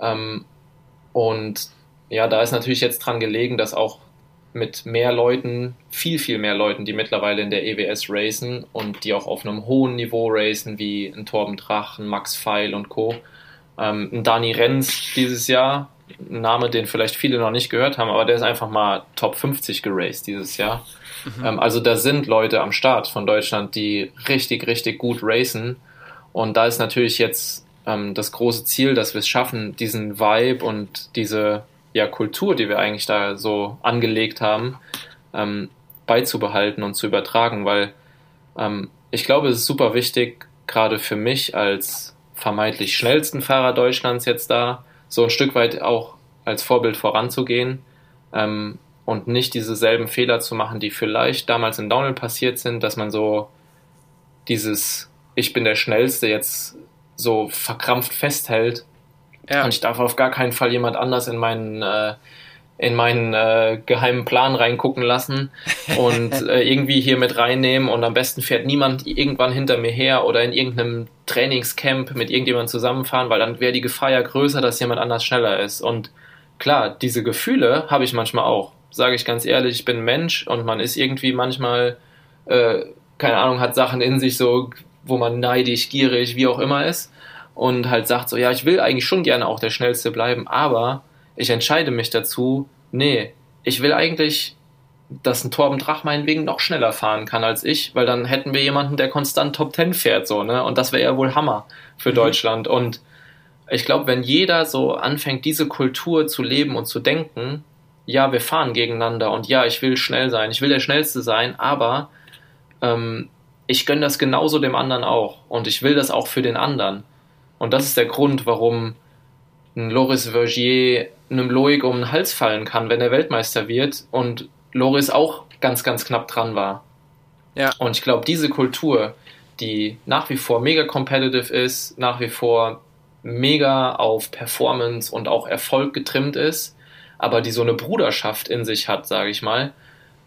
Ähm, und ja, da ist natürlich jetzt dran gelegen, dass auch mit mehr Leuten, viel, viel mehr Leuten, die mittlerweile in der EWS racen und die auch auf einem hohen Niveau racen, wie ein Torben Drach, ein Max Feil und Co. Ähm, ein Dani Renz dieses Jahr, ein Name, den vielleicht viele noch nicht gehört haben, aber der ist einfach mal Top 50 geraced dieses Jahr. Mhm. Ähm, also da sind Leute am Start von Deutschland, die richtig, richtig gut racen. Und da ist natürlich jetzt ähm, das große Ziel, dass wir es schaffen, diesen Vibe und diese ja, Kultur, die wir eigentlich da so angelegt haben, ähm, beizubehalten und zu übertragen, weil ähm, ich glaube, es ist super wichtig, gerade für mich als vermeintlich schnellsten Fahrer Deutschlands jetzt da, so ein Stück weit auch als Vorbild voranzugehen ähm, und nicht diese selben Fehler zu machen, die vielleicht damals in Downhill passiert sind, dass man so dieses Ich bin der Schnellste jetzt so verkrampft festhält ja. Und ich darf auf gar keinen Fall jemand anders in meinen, äh, in meinen äh, geheimen Plan reingucken lassen und äh, irgendwie hier mit reinnehmen und am besten fährt niemand irgendwann hinter mir her oder in irgendeinem Trainingscamp mit irgendjemandem zusammenfahren, weil dann wäre die Gefahr ja größer, dass jemand anders schneller ist. Und klar, diese Gefühle habe ich manchmal auch. Sage ich ganz ehrlich, ich bin Mensch und man ist irgendwie manchmal, äh, keine Ahnung, hat Sachen in sich so, wo man neidisch, gierig, wie auch immer ist und halt sagt so, ja, ich will eigentlich schon gerne auch der Schnellste bleiben, aber ich entscheide mich dazu, nee, ich will eigentlich, dass ein Torben Drach meinetwegen noch schneller fahren kann als ich, weil dann hätten wir jemanden, der konstant Top Ten fährt, so, ne? Und das wäre ja wohl Hammer für mhm. Deutschland. Und ich glaube, wenn jeder so anfängt, diese Kultur zu leben und zu denken, ja, wir fahren gegeneinander und ja, ich will schnell sein, ich will der Schnellste sein, aber ähm, ich gönne das genauso dem anderen auch und ich will das auch für den anderen. Und das ist der Grund, warum ein Loris Vergier einem Loic um den Hals fallen kann, wenn er Weltmeister wird und Loris auch ganz, ganz knapp dran war. Ja. Und ich glaube, diese Kultur, die nach wie vor mega competitive ist, nach wie vor mega auf Performance und auch Erfolg getrimmt ist, aber die so eine Bruderschaft in sich hat, sage ich mal,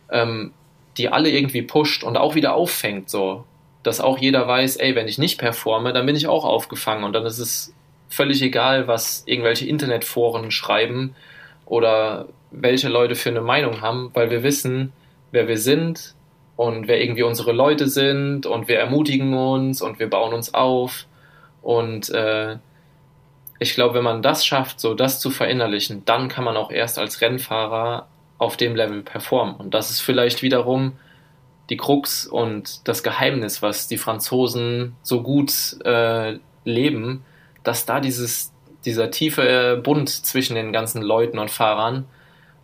ähm, die alle irgendwie pusht und auch wieder auffängt, so dass auch jeder weiß, ey, wenn ich nicht performe, dann bin ich auch aufgefangen und dann ist es völlig egal, was irgendwelche Internetforen schreiben oder welche Leute für eine Meinung haben, weil wir wissen, wer wir sind und wer irgendwie unsere Leute sind und wir ermutigen uns und wir bauen uns auf und äh, ich glaube, wenn man das schafft, so das zu verinnerlichen, dann kann man auch erst als Rennfahrer auf dem Level performen. Und das ist vielleicht wiederum die Krux und das Geheimnis, was die Franzosen so gut äh, leben, dass da dieses, dieser tiefe Bund zwischen den ganzen Leuten und Fahrern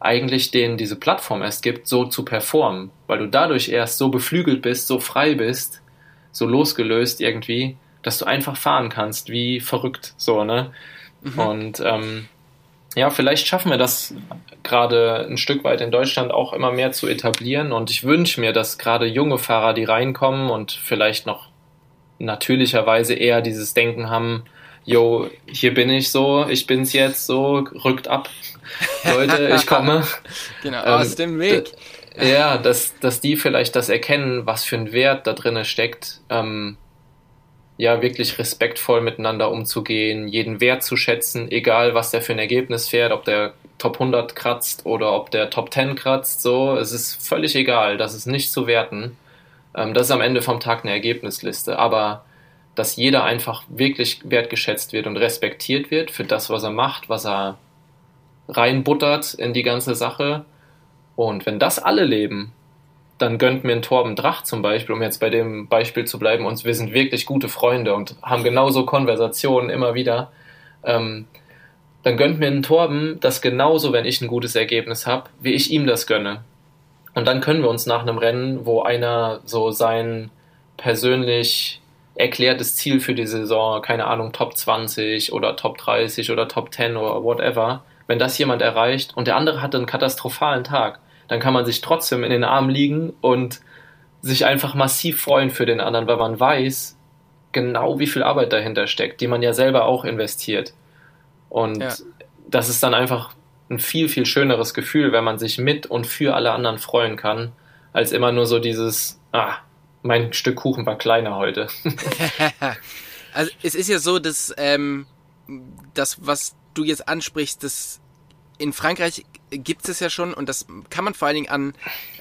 eigentlich denen diese Plattform erst gibt, so zu performen, weil du dadurch erst so beflügelt bist, so frei bist, so losgelöst irgendwie, dass du einfach fahren kannst, wie verrückt, so, ne? Mhm. Und ähm, ja, vielleicht schaffen wir das gerade ein Stück weit in Deutschland auch immer mehr zu etablieren. Und ich wünsche mir, dass gerade junge Fahrer, die reinkommen und vielleicht noch natürlicherweise eher dieses Denken haben, yo, hier bin ich so, ich bin's jetzt so, rückt ab, Leute, ich komme. genau, ähm, aus dem Weg. Ja, dass, dass die vielleicht das erkennen, was für ein Wert da drinne steckt, ähm, ja, wirklich respektvoll miteinander umzugehen, jeden Wert zu schätzen, egal was der für ein Ergebnis fährt, ob der Top 100 kratzt oder ob der Top 10 kratzt, so, es ist völlig egal, das ist nicht zu werten. Ähm, das ist am Ende vom Tag eine Ergebnisliste, aber dass jeder einfach wirklich wertgeschätzt wird und respektiert wird für das, was er macht, was er reinbuttert in die ganze Sache. Und wenn das alle leben, dann gönnt mir ein Torben Drach zum Beispiel, um jetzt bei dem Beispiel zu bleiben, uns, wir sind wirklich gute Freunde und haben genauso Konversationen immer wieder. Ähm, dann gönnt mir ein Torben das genauso, wenn ich ein gutes Ergebnis habe, wie ich ihm das gönne. Und dann können wir uns nach einem Rennen, wo einer so sein persönlich erklärtes Ziel für die Saison, keine Ahnung, Top 20 oder Top 30 oder Top 10 oder whatever, wenn das jemand erreicht und der andere hatte einen katastrophalen Tag, dann kann man sich trotzdem in den Armen liegen und sich einfach massiv freuen für den anderen, weil man weiß, genau wie viel Arbeit dahinter steckt, die man ja selber auch investiert. Und ja. das ist dann einfach ein viel, viel schöneres Gefühl, wenn man sich mit und für alle anderen freuen kann, als immer nur so dieses, ah, mein Stück Kuchen war kleiner heute. also es ist ja so, dass ähm, das, was du jetzt ansprichst, das in Frankreich gibt es ja schon und das kann man vor allen Dingen an,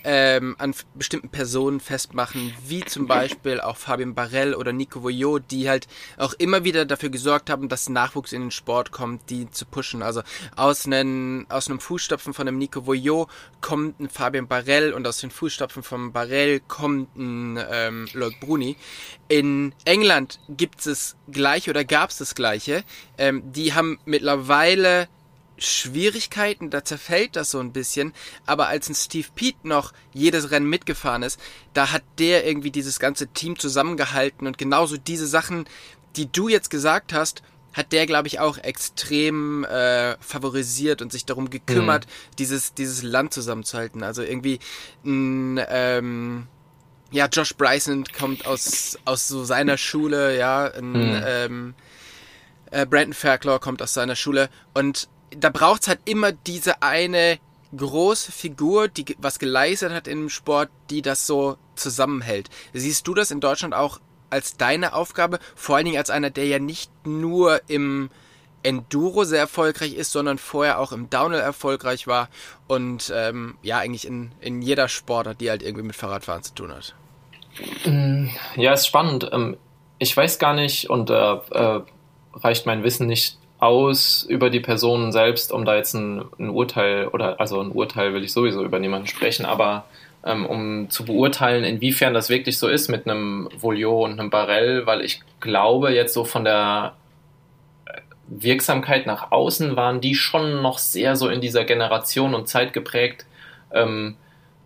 ähm, an bestimmten Personen festmachen, wie zum Beispiel auch Fabien Barrel oder Nico Voyot, die halt auch immer wieder dafür gesorgt haben, dass Nachwuchs in den Sport kommt, die zu pushen. Also aus einem, aus einem Fußstapfen von einem Nico Voyot kommt ein Fabien Barrel und aus den Fußstapfen von Barrel kommt ein ähm, Loic Bruni. In England gibt es gleich oder gab es das gleiche. Ähm, die haben mittlerweile Schwierigkeiten, da zerfällt das so ein bisschen. Aber als ein Steve Pete noch jedes Rennen mitgefahren ist, da hat der irgendwie dieses ganze Team zusammengehalten und genauso diese Sachen, die du jetzt gesagt hast, hat der, glaube ich, auch extrem äh, favorisiert und sich darum gekümmert, mhm. dieses, dieses Land zusammenzuhalten. Also irgendwie ein, ähm, ja, Josh Bryson kommt aus, aus so seiner Schule, ja, ein, mhm. ähm, äh, Brandon Fairclaw kommt aus seiner Schule und da braucht's halt immer diese eine große Figur, die was geleistet hat im Sport, die das so zusammenhält. Siehst du das in Deutschland auch als deine Aufgabe? Vor allen Dingen als einer, der ja nicht nur im Enduro sehr erfolgreich ist, sondern vorher auch im Downhill erfolgreich war und ähm, ja, eigentlich in, in jeder Sportart, die halt irgendwie mit Fahrradfahren zu tun hat. Mm, ja, ist spannend. Ähm, ich weiß gar nicht und äh, äh, reicht mein Wissen nicht aus über die Person selbst, um da jetzt ein, ein, Urteil oder also ein Urteil will ich sowieso über niemanden sprechen, aber ähm, um zu beurteilen, inwiefern das wirklich so ist mit einem Voliot und einem Barell, weil ich glaube jetzt so von der Wirksamkeit nach außen waren die schon noch sehr so in dieser Generation und Zeit geprägt, ähm,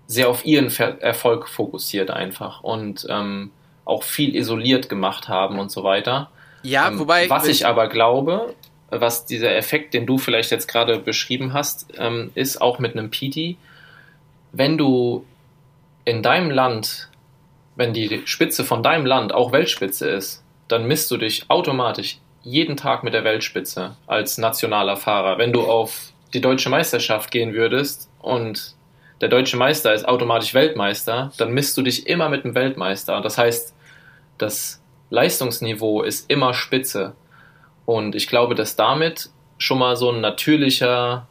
sehr auf ihren Ver Erfolg fokussiert einfach und ähm, auch viel isoliert gemacht haben und so weiter. Ja, ähm, wobei. Was ich aber glaube, was dieser Effekt, den du vielleicht jetzt gerade beschrieben hast, ähm, ist auch mit einem PD. Wenn du in deinem Land, wenn die Spitze von deinem Land auch Weltspitze ist, dann misst du dich automatisch jeden Tag mit der Weltspitze als nationaler Fahrer. Wenn du auf die deutsche Meisterschaft gehen würdest und der deutsche Meister ist automatisch Weltmeister, dann misst du dich immer mit dem Weltmeister. Das heißt, das Leistungsniveau ist immer spitze. Und ich glaube, dass damit schon mal so ein natürlicher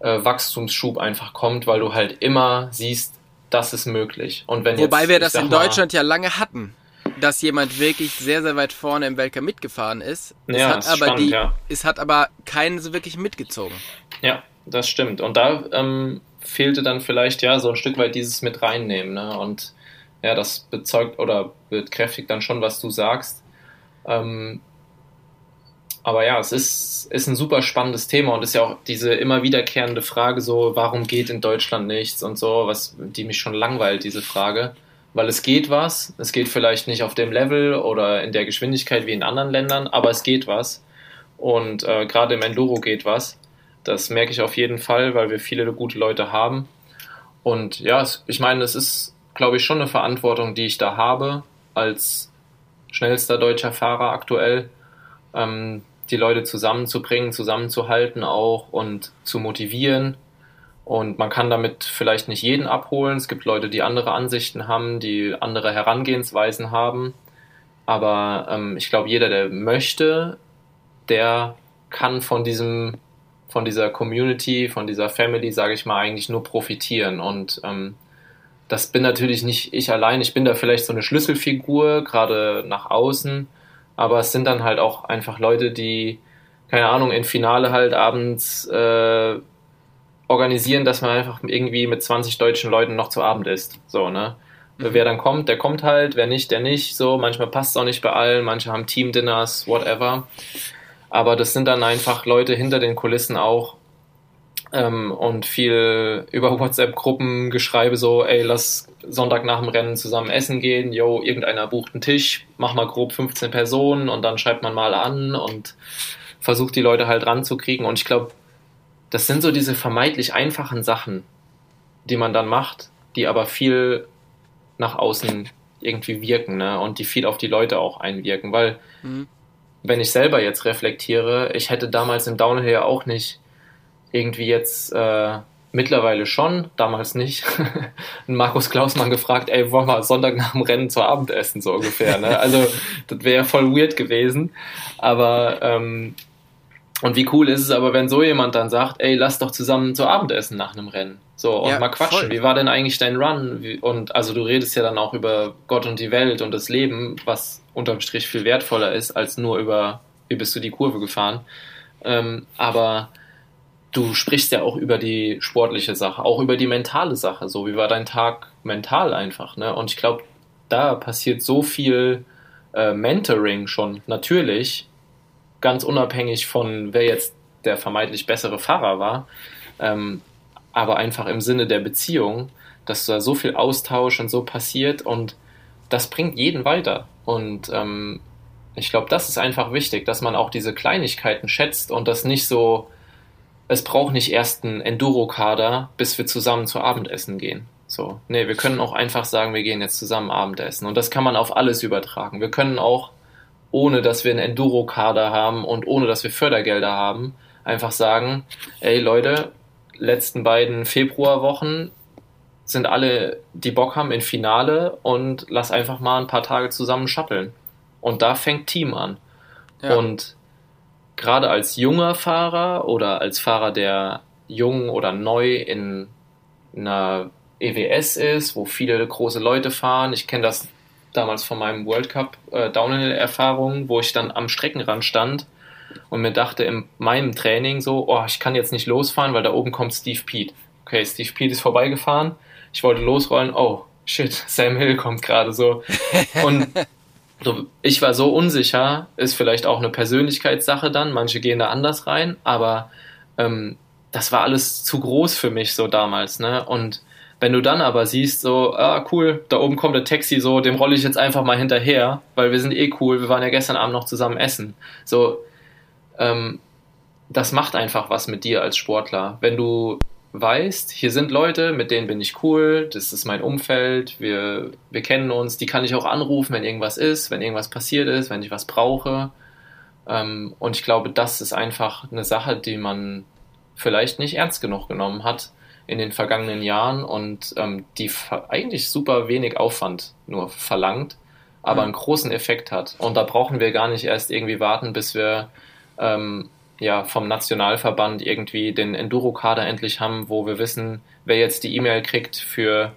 äh, Wachstumsschub einfach kommt, weil du halt immer siehst, das ist möglich. Und wenn Wobei jetzt, wir das in Deutschland mal, ja lange hatten. dass jemand wirklich sehr, sehr weit vorne im Weltcup mitgefahren ist. Ja, es hat aber spannend, die, ja. es hat aber keinen so wirklich mitgezogen. Ja, das stimmt. Und da ähm, fehlte dann vielleicht ja so ein Stück weit dieses mit reinnehmen. Ne? Und ja, das bezeugt oder bekräftigt dann schon, was du sagst. Ähm, aber ja, es ist, ist ein super spannendes Thema und ist ja auch diese immer wiederkehrende Frage so, warum geht in Deutschland nichts und so, was, die mich schon langweilt, diese Frage. Weil es geht was, es geht vielleicht nicht auf dem Level oder in der Geschwindigkeit wie in anderen Ländern, aber es geht was. Und äh, gerade im Enduro geht was. Das merke ich auf jeden Fall, weil wir viele gute Leute haben. Und ja, ich meine, es ist, glaube ich, schon eine Verantwortung, die ich da habe, als schnellster deutscher Fahrer aktuell, ähm, die Leute zusammenzubringen, zusammenzuhalten auch und zu motivieren. Und man kann damit vielleicht nicht jeden abholen. Es gibt Leute, die andere Ansichten haben, die andere Herangehensweisen haben. Aber ähm, ich glaube, jeder, der möchte, der kann von diesem, von dieser Community, von dieser Family, sage ich mal, eigentlich nur profitieren. Und ähm, das bin natürlich nicht ich allein. Ich bin da vielleicht so eine Schlüsselfigur, gerade nach außen. Aber es sind dann halt auch einfach Leute, die, keine Ahnung, in Finale halt abends äh, organisieren, dass man einfach irgendwie mit 20 deutschen Leuten noch zu Abend isst. So, ne? Mhm. Wer dann kommt, der kommt halt, wer nicht, der nicht. So, manchmal passt es auch nicht bei allen, manche haben Team-Dinners, whatever. Aber das sind dann einfach Leute hinter den Kulissen auch. Ähm, und viel über WhatsApp-Gruppen geschreibe so, ey, lass Sonntag nach dem Rennen zusammen essen gehen, yo, irgendeiner bucht einen Tisch, mach mal grob 15 Personen und dann schreibt man mal an und versucht die Leute halt ranzukriegen. Und ich glaube, das sind so diese vermeintlich einfachen Sachen, die man dann macht, die aber viel nach außen irgendwie wirken, ne? Und die viel auf die Leute auch einwirken, weil Mhm. wenn ich selber jetzt reflektiere, ich hätte damals im Downhill ja auch nicht irgendwie jetzt äh, mittlerweile schon, damals nicht, Markus Klausmann gefragt, ey, wollen wir Sonntag nach dem Rennen zu Abend essen, so ungefähr. Ne? Also das wäre voll weird gewesen. Aber ähm, und wie cool ist es aber, wenn so jemand dann sagt, ey, lass doch zusammen zu Abend essen nach einem Rennen. So, und Ja, mal quatschen. voll. Wie war denn eigentlich dein Run? Wie, und also du redest ja dann auch über Gott und die Welt und das Leben, was unterm Strich viel wertvoller ist, als nur über, wie bist du die Kurve gefahren. Ähm, aber du sprichst ja auch über die sportliche Sache, auch über die mentale Sache. So, wie war dein Tag mental einfach, ne? Und ich glaube, da passiert so viel äh, Mentoring schon natürlich, ganz unabhängig von wer jetzt der vermeintlich bessere Fahrer war, ähm, aber einfach im Sinne der Beziehung, dass da so viel Austausch und so passiert und das bringt jeden weiter. Und ähm, ich glaube, das ist einfach wichtig, dass man auch diese Kleinigkeiten schätzt und das nicht so, es braucht nicht erst einen Enduro-Kader, bis wir zusammen zu Abendessen gehen. So, nee, wir können auch einfach sagen, wir gehen jetzt zusammen Abendessen. Und das kann man auf alles übertragen. Wir können auch, ohne dass wir einen Enduro-Kader haben und ohne dass wir Fördergelder haben, einfach sagen, ey Leute, letzten beiden Februarwochen sind alle, die Bock haben, in Finale und lass einfach mal ein paar Tage zusammen shutteln. Und da fängt Team an. Ja. Und gerade als junger Fahrer oder als Fahrer, der jung oder neu in einer EWS ist, wo viele große Leute fahren, ich kenne das damals von meinem World Cup äh, Downhill-Erfahrung, wo ich dann am Streckenrand stand und mir dachte in meinem Training so, oh, ich kann jetzt nicht losfahren, weil da oben kommt Steve Pete. Okay, Steve Pete ist vorbeigefahren, ich wollte losrollen, oh, shit, Sam Hill kommt gerade so. Und so, ich war so unsicher, ist vielleicht auch eine Persönlichkeitssache dann, manche gehen da anders rein, aber ähm, das war alles zu groß für mich so damals, ne? Und wenn du dann aber siehst, so, ah, cool, da oben kommt der Taxi, so, dem rolle ich jetzt einfach mal hinterher, weil wir sind eh cool, wir waren ja gestern Abend noch zusammen essen. So, ähm, das macht einfach was mit dir als Sportler. Wenn du weißt, hier sind Leute, mit denen bin ich cool, das ist mein Umfeld, wir, wir kennen uns, die kann ich auch anrufen, wenn irgendwas ist, wenn irgendwas passiert ist, wenn ich was brauche. Ähm, und ich glaube, das ist einfach eine Sache, die man vielleicht nicht ernst genug genommen hat in den vergangenen Jahren und ähm, die eigentlich super wenig Aufwand nur verlangt, aber Mhm. einen großen Effekt hat. Und da brauchen wir gar nicht erst irgendwie warten, bis wir ähm, ja, vom Nationalverband irgendwie den Enduro-Kader endlich haben, wo wir wissen, wer jetzt die E-Mail kriegt für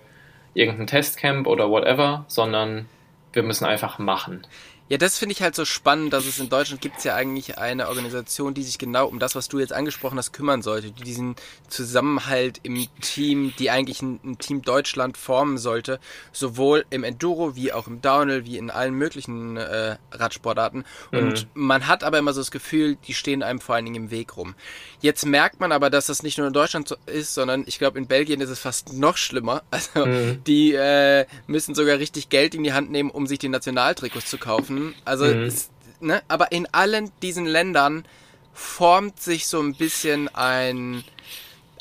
irgendein Testcamp oder whatever, sondern wir müssen einfach machen. Ja, das finde ich halt so spannend, dass es in Deutschland gibt es ja eigentlich eine Organisation, die sich genau um das, was du jetzt angesprochen hast, kümmern sollte, die diesen Zusammenhalt im Team, die eigentlich ein, ein Team Deutschland formen sollte, sowohl im Enduro wie auch im Downhill, wie in allen möglichen äh, Radsportarten. Und mhm. man hat aber immer so das Gefühl, die stehen einem vor allen Dingen im Weg rum. Jetzt merkt man aber, dass das nicht nur in Deutschland so ist, sondern ich glaube, in Belgien ist es fast noch schlimmer. Also mhm. die äh, müssen sogar richtig Geld in die Hand nehmen, um sich die Nationaltrikots zu kaufen laufen. Also, mhm. es, ne, aber in allen diesen Ländern formt sich so ein bisschen ein,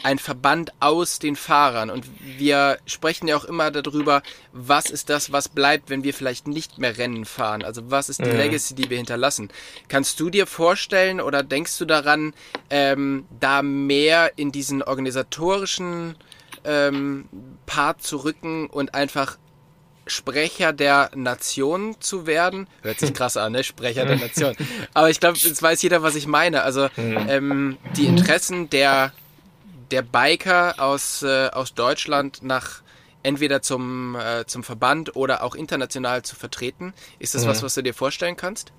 ein Verband aus den Fahrern. Und wir sprechen ja auch immer darüber, was ist das, was bleibt, wenn wir vielleicht nicht mehr Rennen fahren. Also was ist die mhm. Legacy, die wir hinterlassen. Kannst du dir vorstellen oder denkst du daran, ähm, da mehr in diesen organisatorischen ähm, Part zu rücken und einfach Sprecher der Nation zu werden. Hört sich krass an, ne? Sprecher der Nation. Aber ich glaube, jetzt weiß jeder, was ich meine. Also mhm. ähm, die Interessen der, der Biker aus, äh, aus Deutschland nach entweder zum, äh, zum Verband oder auch international zu vertreten. Ist das mhm. was, was du dir vorstellen kannst?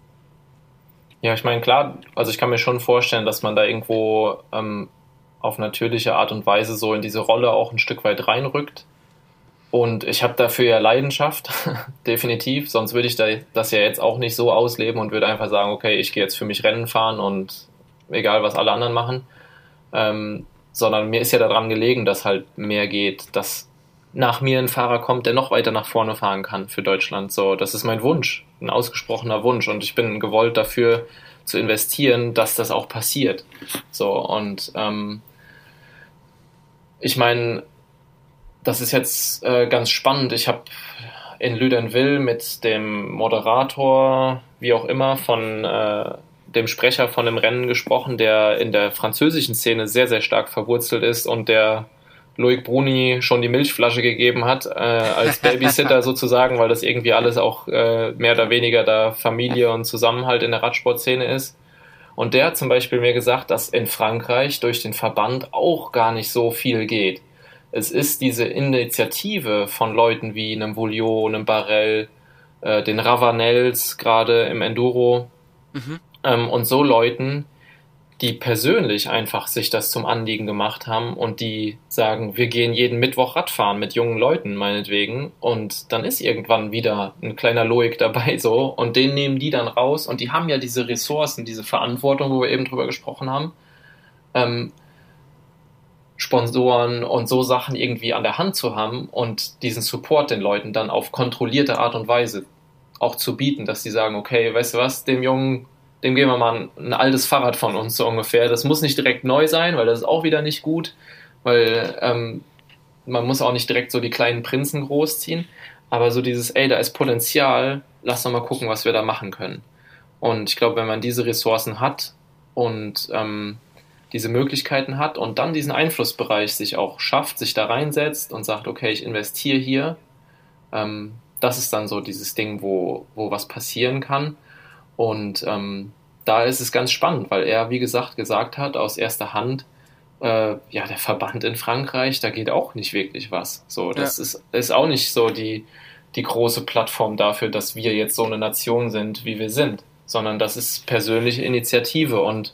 Ja, ich meine, klar, also ich kann mir schon vorstellen, dass man da irgendwo ähm, auf natürliche Art und Weise so in diese Rolle auch ein Stück weit reinrückt. Und ich habe dafür ja Leidenschaft, definitiv. Sonst würde ich das ja jetzt auch nicht so ausleben und würde einfach sagen, okay, ich gehe jetzt für mich Rennen fahren und egal, was alle anderen machen. Ähm, sondern mir ist ja daran gelegen, dass halt mehr geht, dass nach mir ein Fahrer kommt, der noch weiter nach vorne fahren kann für Deutschland. So, das ist mein Wunsch, ein ausgesprochener Wunsch. Und ich bin gewollt dafür zu investieren, dass das auch passiert. So, und ähm, ich meine, das ist jetzt äh, ganz spannend. Ich habe in Lüdenwil mit dem Moderator, wie auch immer, von äh, dem Sprecher von dem Rennen gesprochen, der in der französischen Szene sehr, sehr stark verwurzelt ist und der Loic Bruni schon die Milchflasche gegeben hat, äh, als Babysitter sozusagen, weil das irgendwie alles auch äh, mehr oder weniger da Familie und Zusammenhalt in der Radsportszene ist. Und der hat zum Beispiel mir gesagt, dass in Frankreich durch den Verband auch gar nicht so viel geht es ist diese Initiative von Leuten wie einem Voliot, einem Barrel, äh, den Ravanels, gerade im Enduro, mhm. ähm, und so Leuten, die persönlich einfach sich das zum Anliegen gemacht haben und die sagen, wir gehen jeden Mittwoch Radfahren mit jungen Leuten meinetwegen und dann ist irgendwann wieder ein kleiner Loik dabei so und den nehmen die dann raus und die haben ja diese Ressourcen, diese Verantwortung, wo wir eben drüber gesprochen haben. Ähm, Sponsoren und so Sachen irgendwie an der Hand zu haben und diesen Support den Leuten dann auf kontrollierte Art und Weise auch zu bieten, dass sie sagen, okay, weißt du was, dem Jungen, dem geben wir mal ein, ein altes Fahrrad von uns so ungefähr. Das muss nicht direkt neu sein, weil das ist auch wieder nicht gut, weil ähm, man muss auch nicht direkt so die kleinen Prinzen großziehen, aber so dieses, ey, da ist Potenzial, lass doch mal gucken, was wir da machen können. Und ich glaube, wenn man diese Ressourcen hat und ähm, diese Möglichkeiten hat und dann diesen Einflussbereich sich auch schafft, sich da reinsetzt und sagt, okay, ich investiere hier. Ähm, das ist dann so dieses Ding, wo, wo was passieren kann. Und ähm, da ist es ganz spannend, weil er, wie gesagt, gesagt hat, aus erster Hand, äh, ja, der Verband in Frankreich, da geht auch nicht wirklich was. So, das ja. ist, ist auch nicht so die, die große Plattform dafür, dass wir jetzt so eine Nation sind, wie wir sind, sondern das ist persönliche Initiative und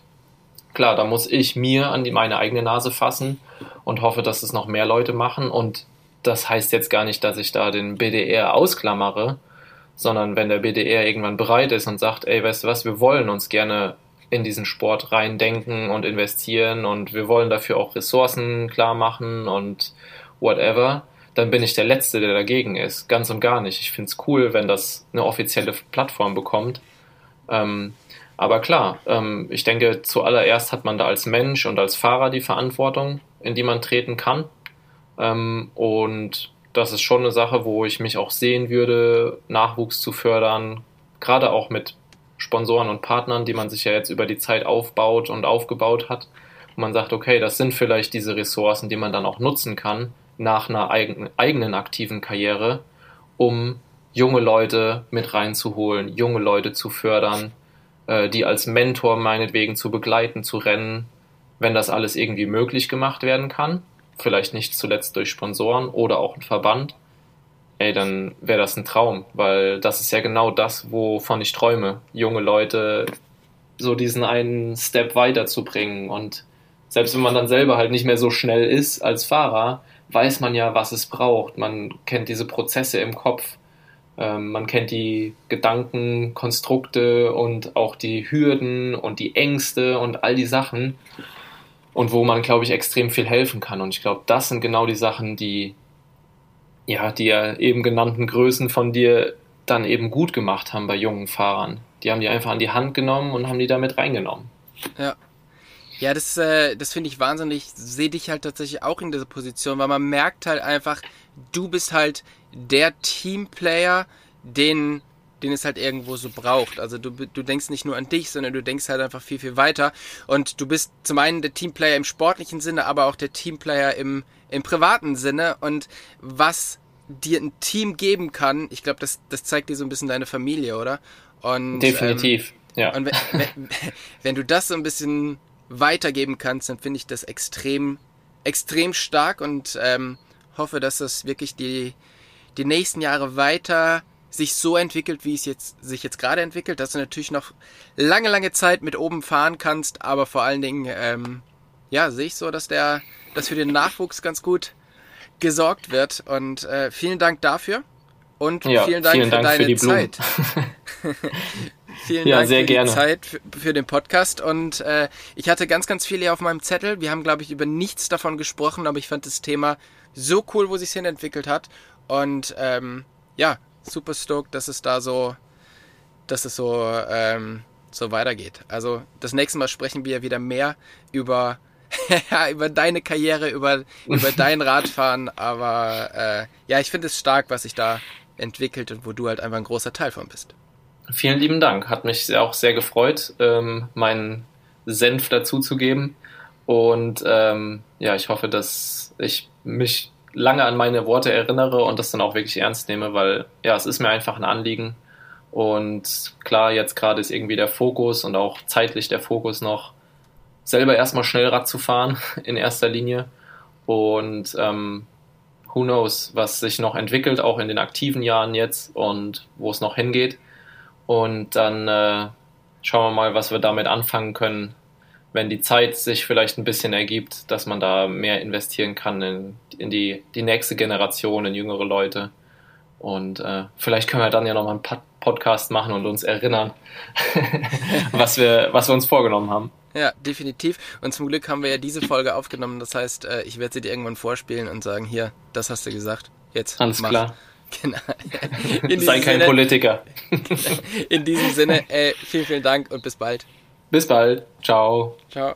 klar, da muss ich mir an die, meine eigene Nase fassen und hoffe, dass es noch mehr Leute machen. Und das heißt jetzt gar nicht, dass ich da den BDR ausklammere, sondern wenn der BDR irgendwann bereit ist und sagt, ey, weißt du was, wir wollen uns gerne in diesen Sport reindenken und investieren und wir wollen dafür auch Ressourcen klar machen und whatever, dann bin ich der Letzte, der dagegen ist. Ganz und gar nicht. Ich finde es cool, wenn das eine offizielle Plattform bekommt. Ähm, aber klar, ähm, ich denke, zuallererst hat man da als Mensch und als Fahrer die Verantwortung, in die man treten kann. Ähm, und das ist schon eine Sache, wo ich mich auch sehen würde, Nachwuchs zu fördern, gerade auch mit Sponsoren und Partnern, die man sich ja jetzt über die Zeit aufbaut und aufgebaut hat. Und man sagt, okay, das sind vielleicht diese Ressourcen, die man dann auch nutzen kann nach einer eigenen, eigenen aktiven Karriere, um junge Leute mit reinzuholen, junge Leute zu fördern, äh, die als Mentor meinetwegen zu begleiten, zu rennen, wenn das alles irgendwie möglich gemacht werden kann. Vielleicht nicht zuletzt durch Sponsoren oder auch ein Verband. ey, dann wäre das ein Traum, weil das ist ja genau das, wovon ich träume, junge Leute so diesen einen Step weiterzubringen und selbst wenn man dann selber halt nicht mehr so schnell ist als Fahrer, weiß man ja, was es braucht. Man kennt diese Prozesse im Kopf, ähm, man kennt die Gedankenkonstrukte und auch die Hürden und die Ängste und all die Sachen und wo man, glaube ich, extrem viel helfen kann. Und ich glaube, das sind genau die Sachen, die ja, die ja eben genannten Größen von dir dann eben gut gemacht haben bei jungen Fahrern. Die haben die einfach an die Hand genommen und haben die damit reingenommen. Ja. Ja, das, äh, das finde ich wahnsinnig. Ich sehe dich halt tatsächlich auch in dieser Position, weil man merkt halt einfach, du bist halt der Teamplayer, den, den es halt irgendwo so braucht. Also du, du denkst nicht nur an dich, sondern du denkst halt einfach viel, viel weiter. Und du bist zum einen der Teamplayer im sportlichen Sinne, aber auch der Teamplayer im, im privaten Sinne und was dir ein Team geben kann, ich glaube, das, das zeigt dir so ein bisschen deine Familie, oder? Und, Definitiv, ähm, ja. Und wenn, wenn, wenn du das so ein bisschen weitergeben kannst, dann finde ich das extrem, extrem stark und ähm, hoffe, dass das wirklich die, die nächsten Jahre weiter sich so entwickelt, wie es jetzt, sich jetzt gerade entwickelt, dass du natürlich noch lange, lange Zeit mit oben fahren kannst, aber vor allen Dingen, ähm, ja, sehe ich so, dass der, dass für den Nachwuchs ganz gut gesorgt wird. Und äh, vielen Dank dafür. Und ja, vielen Dank vielen für Dank deine für Zeit. vielen ja, Dank sehr für gerne. die Zeit für, für, den Podcast. Und äh, ich hatte ganz, ganz viel hier auf meinem Zettel. Wir haben, glaube ich, über nichts davon gesprochen, aber ich fand das Thema so cool, wo sich hin entwickelt hat. Und ähm, ja, super stoked, dass es da so, dass es so, ähm, so weitergeht. Also das nächste Mal sprechen wir wieder mehr über über deine Karriere, über, über dein Radfahren. Aber äh, ja, ich finde es stark, was sich da entwickelt und wo du halt einfach ein großer Teil von bist. Vielen lieben Dank. Hat mich auch sehr gefreut, ähm, meinen Senf dazuzugeben. Und ähm, ja, ich hoffe, dass ich mich lange an meine Worte erinnere und das dann auch wirklich ernst nehme, weil ja, es ist mir einfach ein Anliegen. Und klar, jetzt gerade ist irgendwie der Fokus und auch zeitlich der Fokus noch selber erstmal Schnellrad zu fahren in erster Linie. Und ähm, who knows, was sich noch entwickelt, auch in den aktiven Jahren jetzt und wo es noch hingeht. Und dann äh, schauen wir mal, was wir damit anfangen können, wenn die Zeit sich vielleicht ein bisschen ergibt, dass man da mehr investieren kann in, in die, die nächste Generation, in jüngere Leute. Und äh, vielleicht können wir dann ja nochmal einen Podcast machen und uns erinnern, was, wir, was wir uns vorgenommen haben. Ja, definitiv. Und zum Glück haben wir ja diese Folge aufgenommen. Das heißt, äh, ich werde sie dir irgendwann vorspielen und sagen, hier, das hast du gesagt. Jetzt. Alles mach. klar. Genau. Sei kein Sinne, Politiker. In diesem Sinne, äh, vielen, vielen Dank und bis bald. Bis bald. Ciao. Ciao.